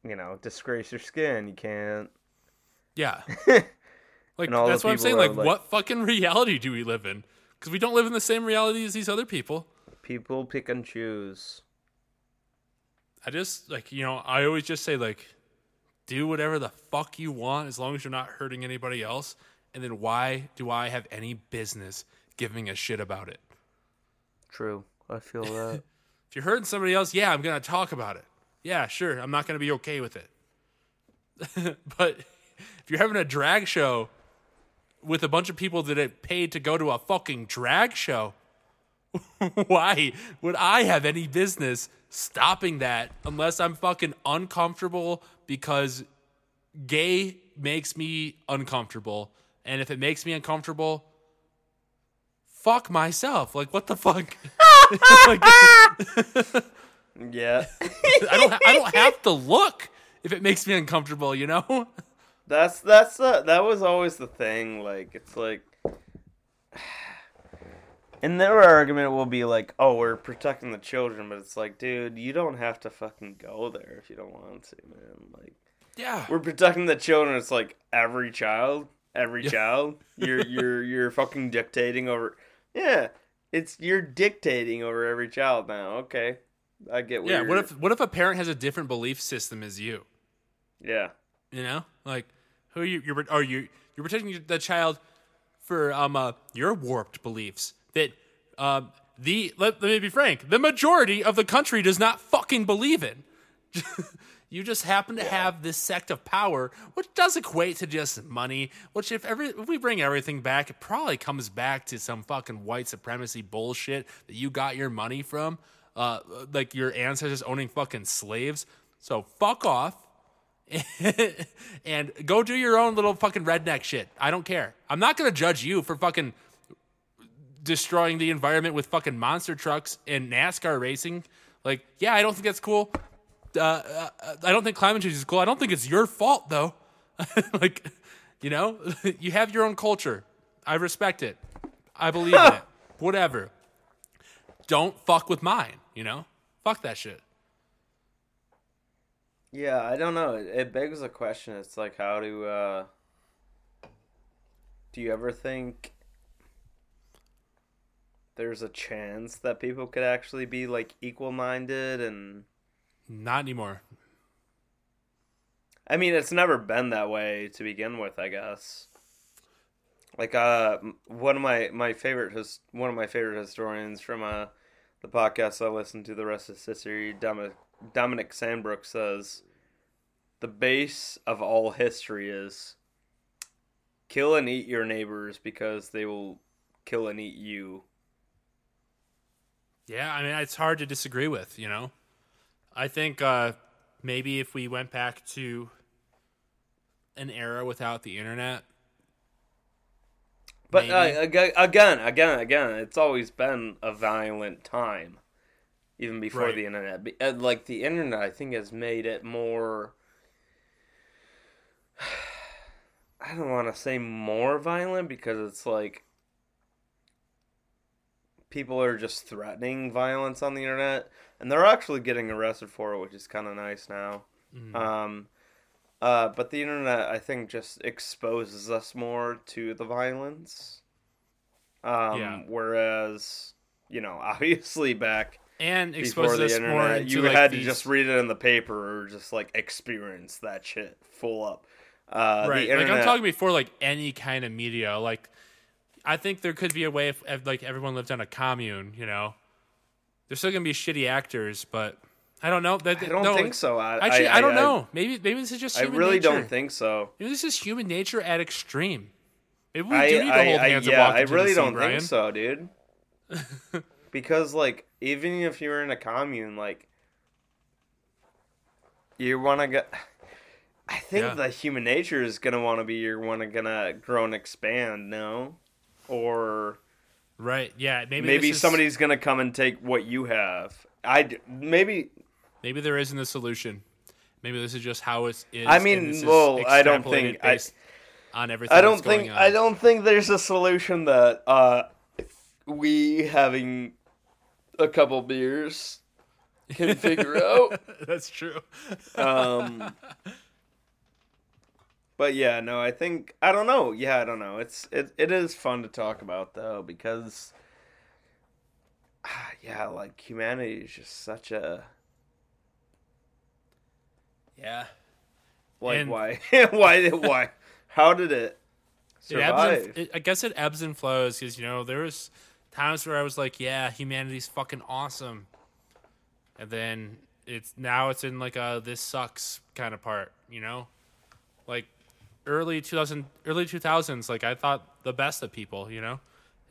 you know, disgrace your skin. You can't. yeah. *laughs* Like And all the that's what I'm saying. Like, like- what fucking reality do we live in? Because we don't live in the same reality as these other people. People pick and choose. I just like you know I always just say like do whatever the fuck you want as long as you're not hurting anybody else and then why do I have any business giving a shit about it? True. I feel that. *laughs* If you're hurting somebody else, yeah, I'm gonna talk about it. Yeah, sure, I'm not gonna be okay with it. *laughs* but if you're having a drag show with a bunch of people that have paid to go to a fucking drag show, *laughs* why would I have any business stopping that unless I'm fucking uncomfortable because gay makes me uncomfortable. And if it makes me uncomfortable, fuck myself. Like what the fuck? like, *laughs* *laughs* Yeah. *laughs* I don't ha- I don't have to look if it makes me uncomfortable, you know? That's that's uh, that was always the thing. Like it's like, *sighs* and their argument will be like, "Oh, we're protecting the children," but it's like, dude, you don't have to fucking go there if you don't want to, man. Like, Yeah. we're protecting the children. It's like every child, every Yeah. child. You're you're you're fucking dictating over. Yeah, it's you're dictating over every child now. Okay, I get. What Yeah, you're- what if what if a parent has a different belief system as you? Yeah. You know, like who are you? You're are you you're protecting the child for um uh, your warped beliefs that um the let, let me be frank, the majority of the country does not fucking believe in. *laughs* you just happen to have this sect of power, which does equate to just money. Which if every if we bring everything back, it probably comes back to some fucking white supremacy bullshit that you got your money from, uh, like your ancestors owning fucking slaves. So fuck off *laughs* and go do your own little fucking redneck shit. I don't care. I'm not gonna judge you for fucking destroying the environment with fucking monster trucks and NASCAR racing. Like, yeah, I don't think that's cool. Uh, uh, I don't think climate change is cool. I don't think it's your fault though. *laughs* like, you know, *laughs* you have your own culture. I respect it. I believe in it. *laughs* Whatever. Don't fuck with mine. You know, fuck that shit. Yeah, I don't know. It, it begs a question. It's like, how do uh, do you ever think there's a chance that people could actually be like equal-minded and Not anymore. I mean, it's never been that way to begin with, I guess. Like uh one of my my favorite his, one of my favorite historians from uh the podcast I listen to the rest is history Dominic Dominic Sandbrook says the base of all history is kill and eat your neighbors because they will kill and eat you. Yeah, I mean it's hard to disagree with, you know. I think uh maybe if we went back to an era without the internet, But uh, Maybe. again, again, again, it's always been a violent time, even before Right. the internet. Uh, Like the internet, I think has made it more. *sighs* I don't want to say more violent because it's like people are just threatening violence on the internet, and they're actually getting arrested for it, which is kind of nice now. Um, uh, but the internet, I think, just exposes us more to the violence. Um, Yeah. Whereas, you know, *laughs* obviously back and before the internet, you like, had these- to just read it in the paper or just like experience that shit full up. Uh, right. The internet, Like I'm talking before like any kind of media. Like I think there could be a way if, if like everyone lived on a commune, you know. There's still gonna be shitty actors, but I don't know. That, I don't no, think so. I, Actually, I, don't I, know. Maybe maybe this is just I really nature. don't think so. Maybe this is human nature at extreme. Maybe we I, do need to I, hold I- hands yeah, I really don't think so, dude. *laughs* because like, even if you're in a commune, like, you want to get. I think Yeah. the human nature is gonna want to be you're want to gonna grow and expand, no, or Right? Yeah. Maybe maybe, this is- somebody's gonna come and take what you have. I maybe Maybe there isn't a solution. Maybe this is just how it is. I mean, well, I don't think- I- on everything. I don't think. I don't think there's a solution that uh we having a couple beers can figure *laughs* out. That's true. Um *laughs* But yeah, no, I think I don't know. Yeah, I don't know. It's it it is fun to talk about though because ah, *sighs* yeah, like humanity is just such a Yeah. like And- why *laughs* why why how did it *laughs* It ebbs survive? and, it, I guess it ebbs and flows because you know there was times where I was like, "Yeah, humanity's fucking awesome," and then it's now it's in like a this sucks kind of part, you know, like early 2000 early 2000s like i thought the best of people you know?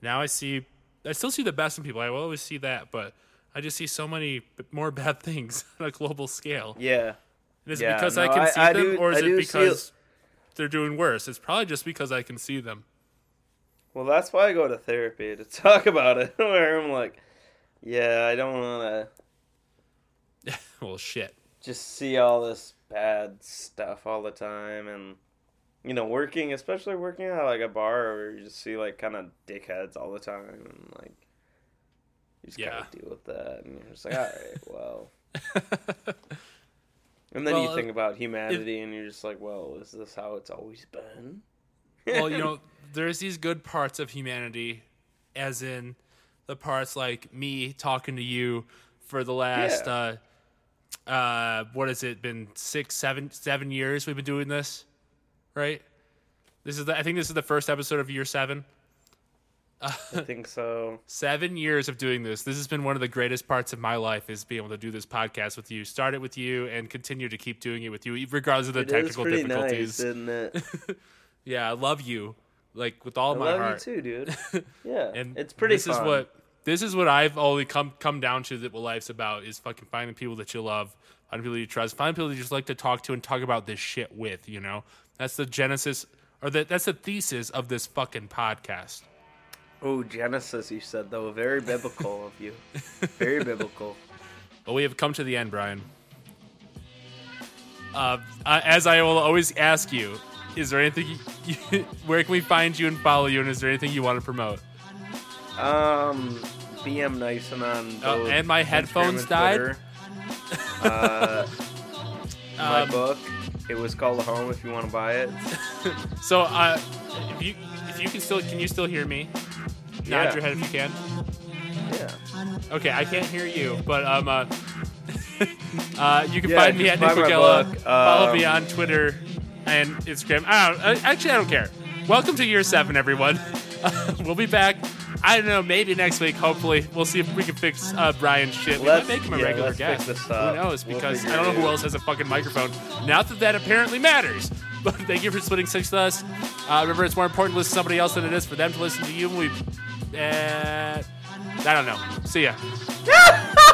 Now i see i still see the best in people. I will always see that but i just see so many more *laughs* bad things on a global scale. Yeah. and is Yeah, it because no, i can I- see I them do- or is I it do see it- because they're doing worse? It's probably just because i can see them. Well, that's why I go to therapy to *laughs* talk about it. *laughs* Where I'm like, yeah, I don't want to well shit. just see all this bad stuff all the time, and you know, working, especially working at like a bar where you just see like kind of dickheads all the time, and like you just Yeah. gotta deal with that, and you're just like, all right, *laughs* well. *laughs* And then Well, you think about humanity, and you're just like, well, is this how it's always been? well, you *laughs* know, there's these good parts of humanity, as in the parts like me talking to you for the last Yeah. uh uh what has it been six, seven, seven years we've been doing this, right? This is the I think this is the first episode of year seven. I think so. *laughs* Seven years of doing this. This has been one of the greatest parts of my life is being able to do this podcast with you. Start it with you and continue to keep doing it with you, regardless of the It technical difficulties. nice, isn't it? *laughs* Yeah, I love you, like with all my I my love heart. you too, dude. *laughs* Yeah, and it's pretty. This fun. is what this is what I've only come come down to that what life's about is fucking finding people that you love, finding people you trust, finding people you just like to talk to and talk about this shit with. You know, that's the genesis or the, that's the thesis of this fucking podcast. Oh, Genesis, you said though, very biblical of you. Very biblical. *laughs* But we have come to the end, Brian. Uh, as I will always ask you, is there anything? You, you, *laughs* where can we find you and follow you? And is there anything you want to promote? Um, BM Nisun on Oh, and my Instagram headphones and died? Uh, *laughs* my Um, book. It was called a Home. If you want to buy it. *laughs* So, uh, if you if you can still can you still hear me? Nod Yeah. your head if you can. Yeah. Okay, I can't hear you, but um, uh, *laughs* uh, you can Yeah, find me at Nick Magella. book. Follow me Um, on Twitter and Instagram. I don't. Actually, I don't care. Welcome to year seven, everyone. *laughs* we'll be back. I don't know. Maybe next week. Hopefully, we'll see if we can fix uh, Brian's shit. We Let's- might make him a yeah, regular guest. Who up. knows? We'll Because I don't know who else has a fucking microphone. Not that that apparently matters. *laughs* But thank you for splitting six with us. Uh, remember, it's more important to listen to somebody else than it is for them to listen to you. And we, uh, I don't know. See ya. *laughs*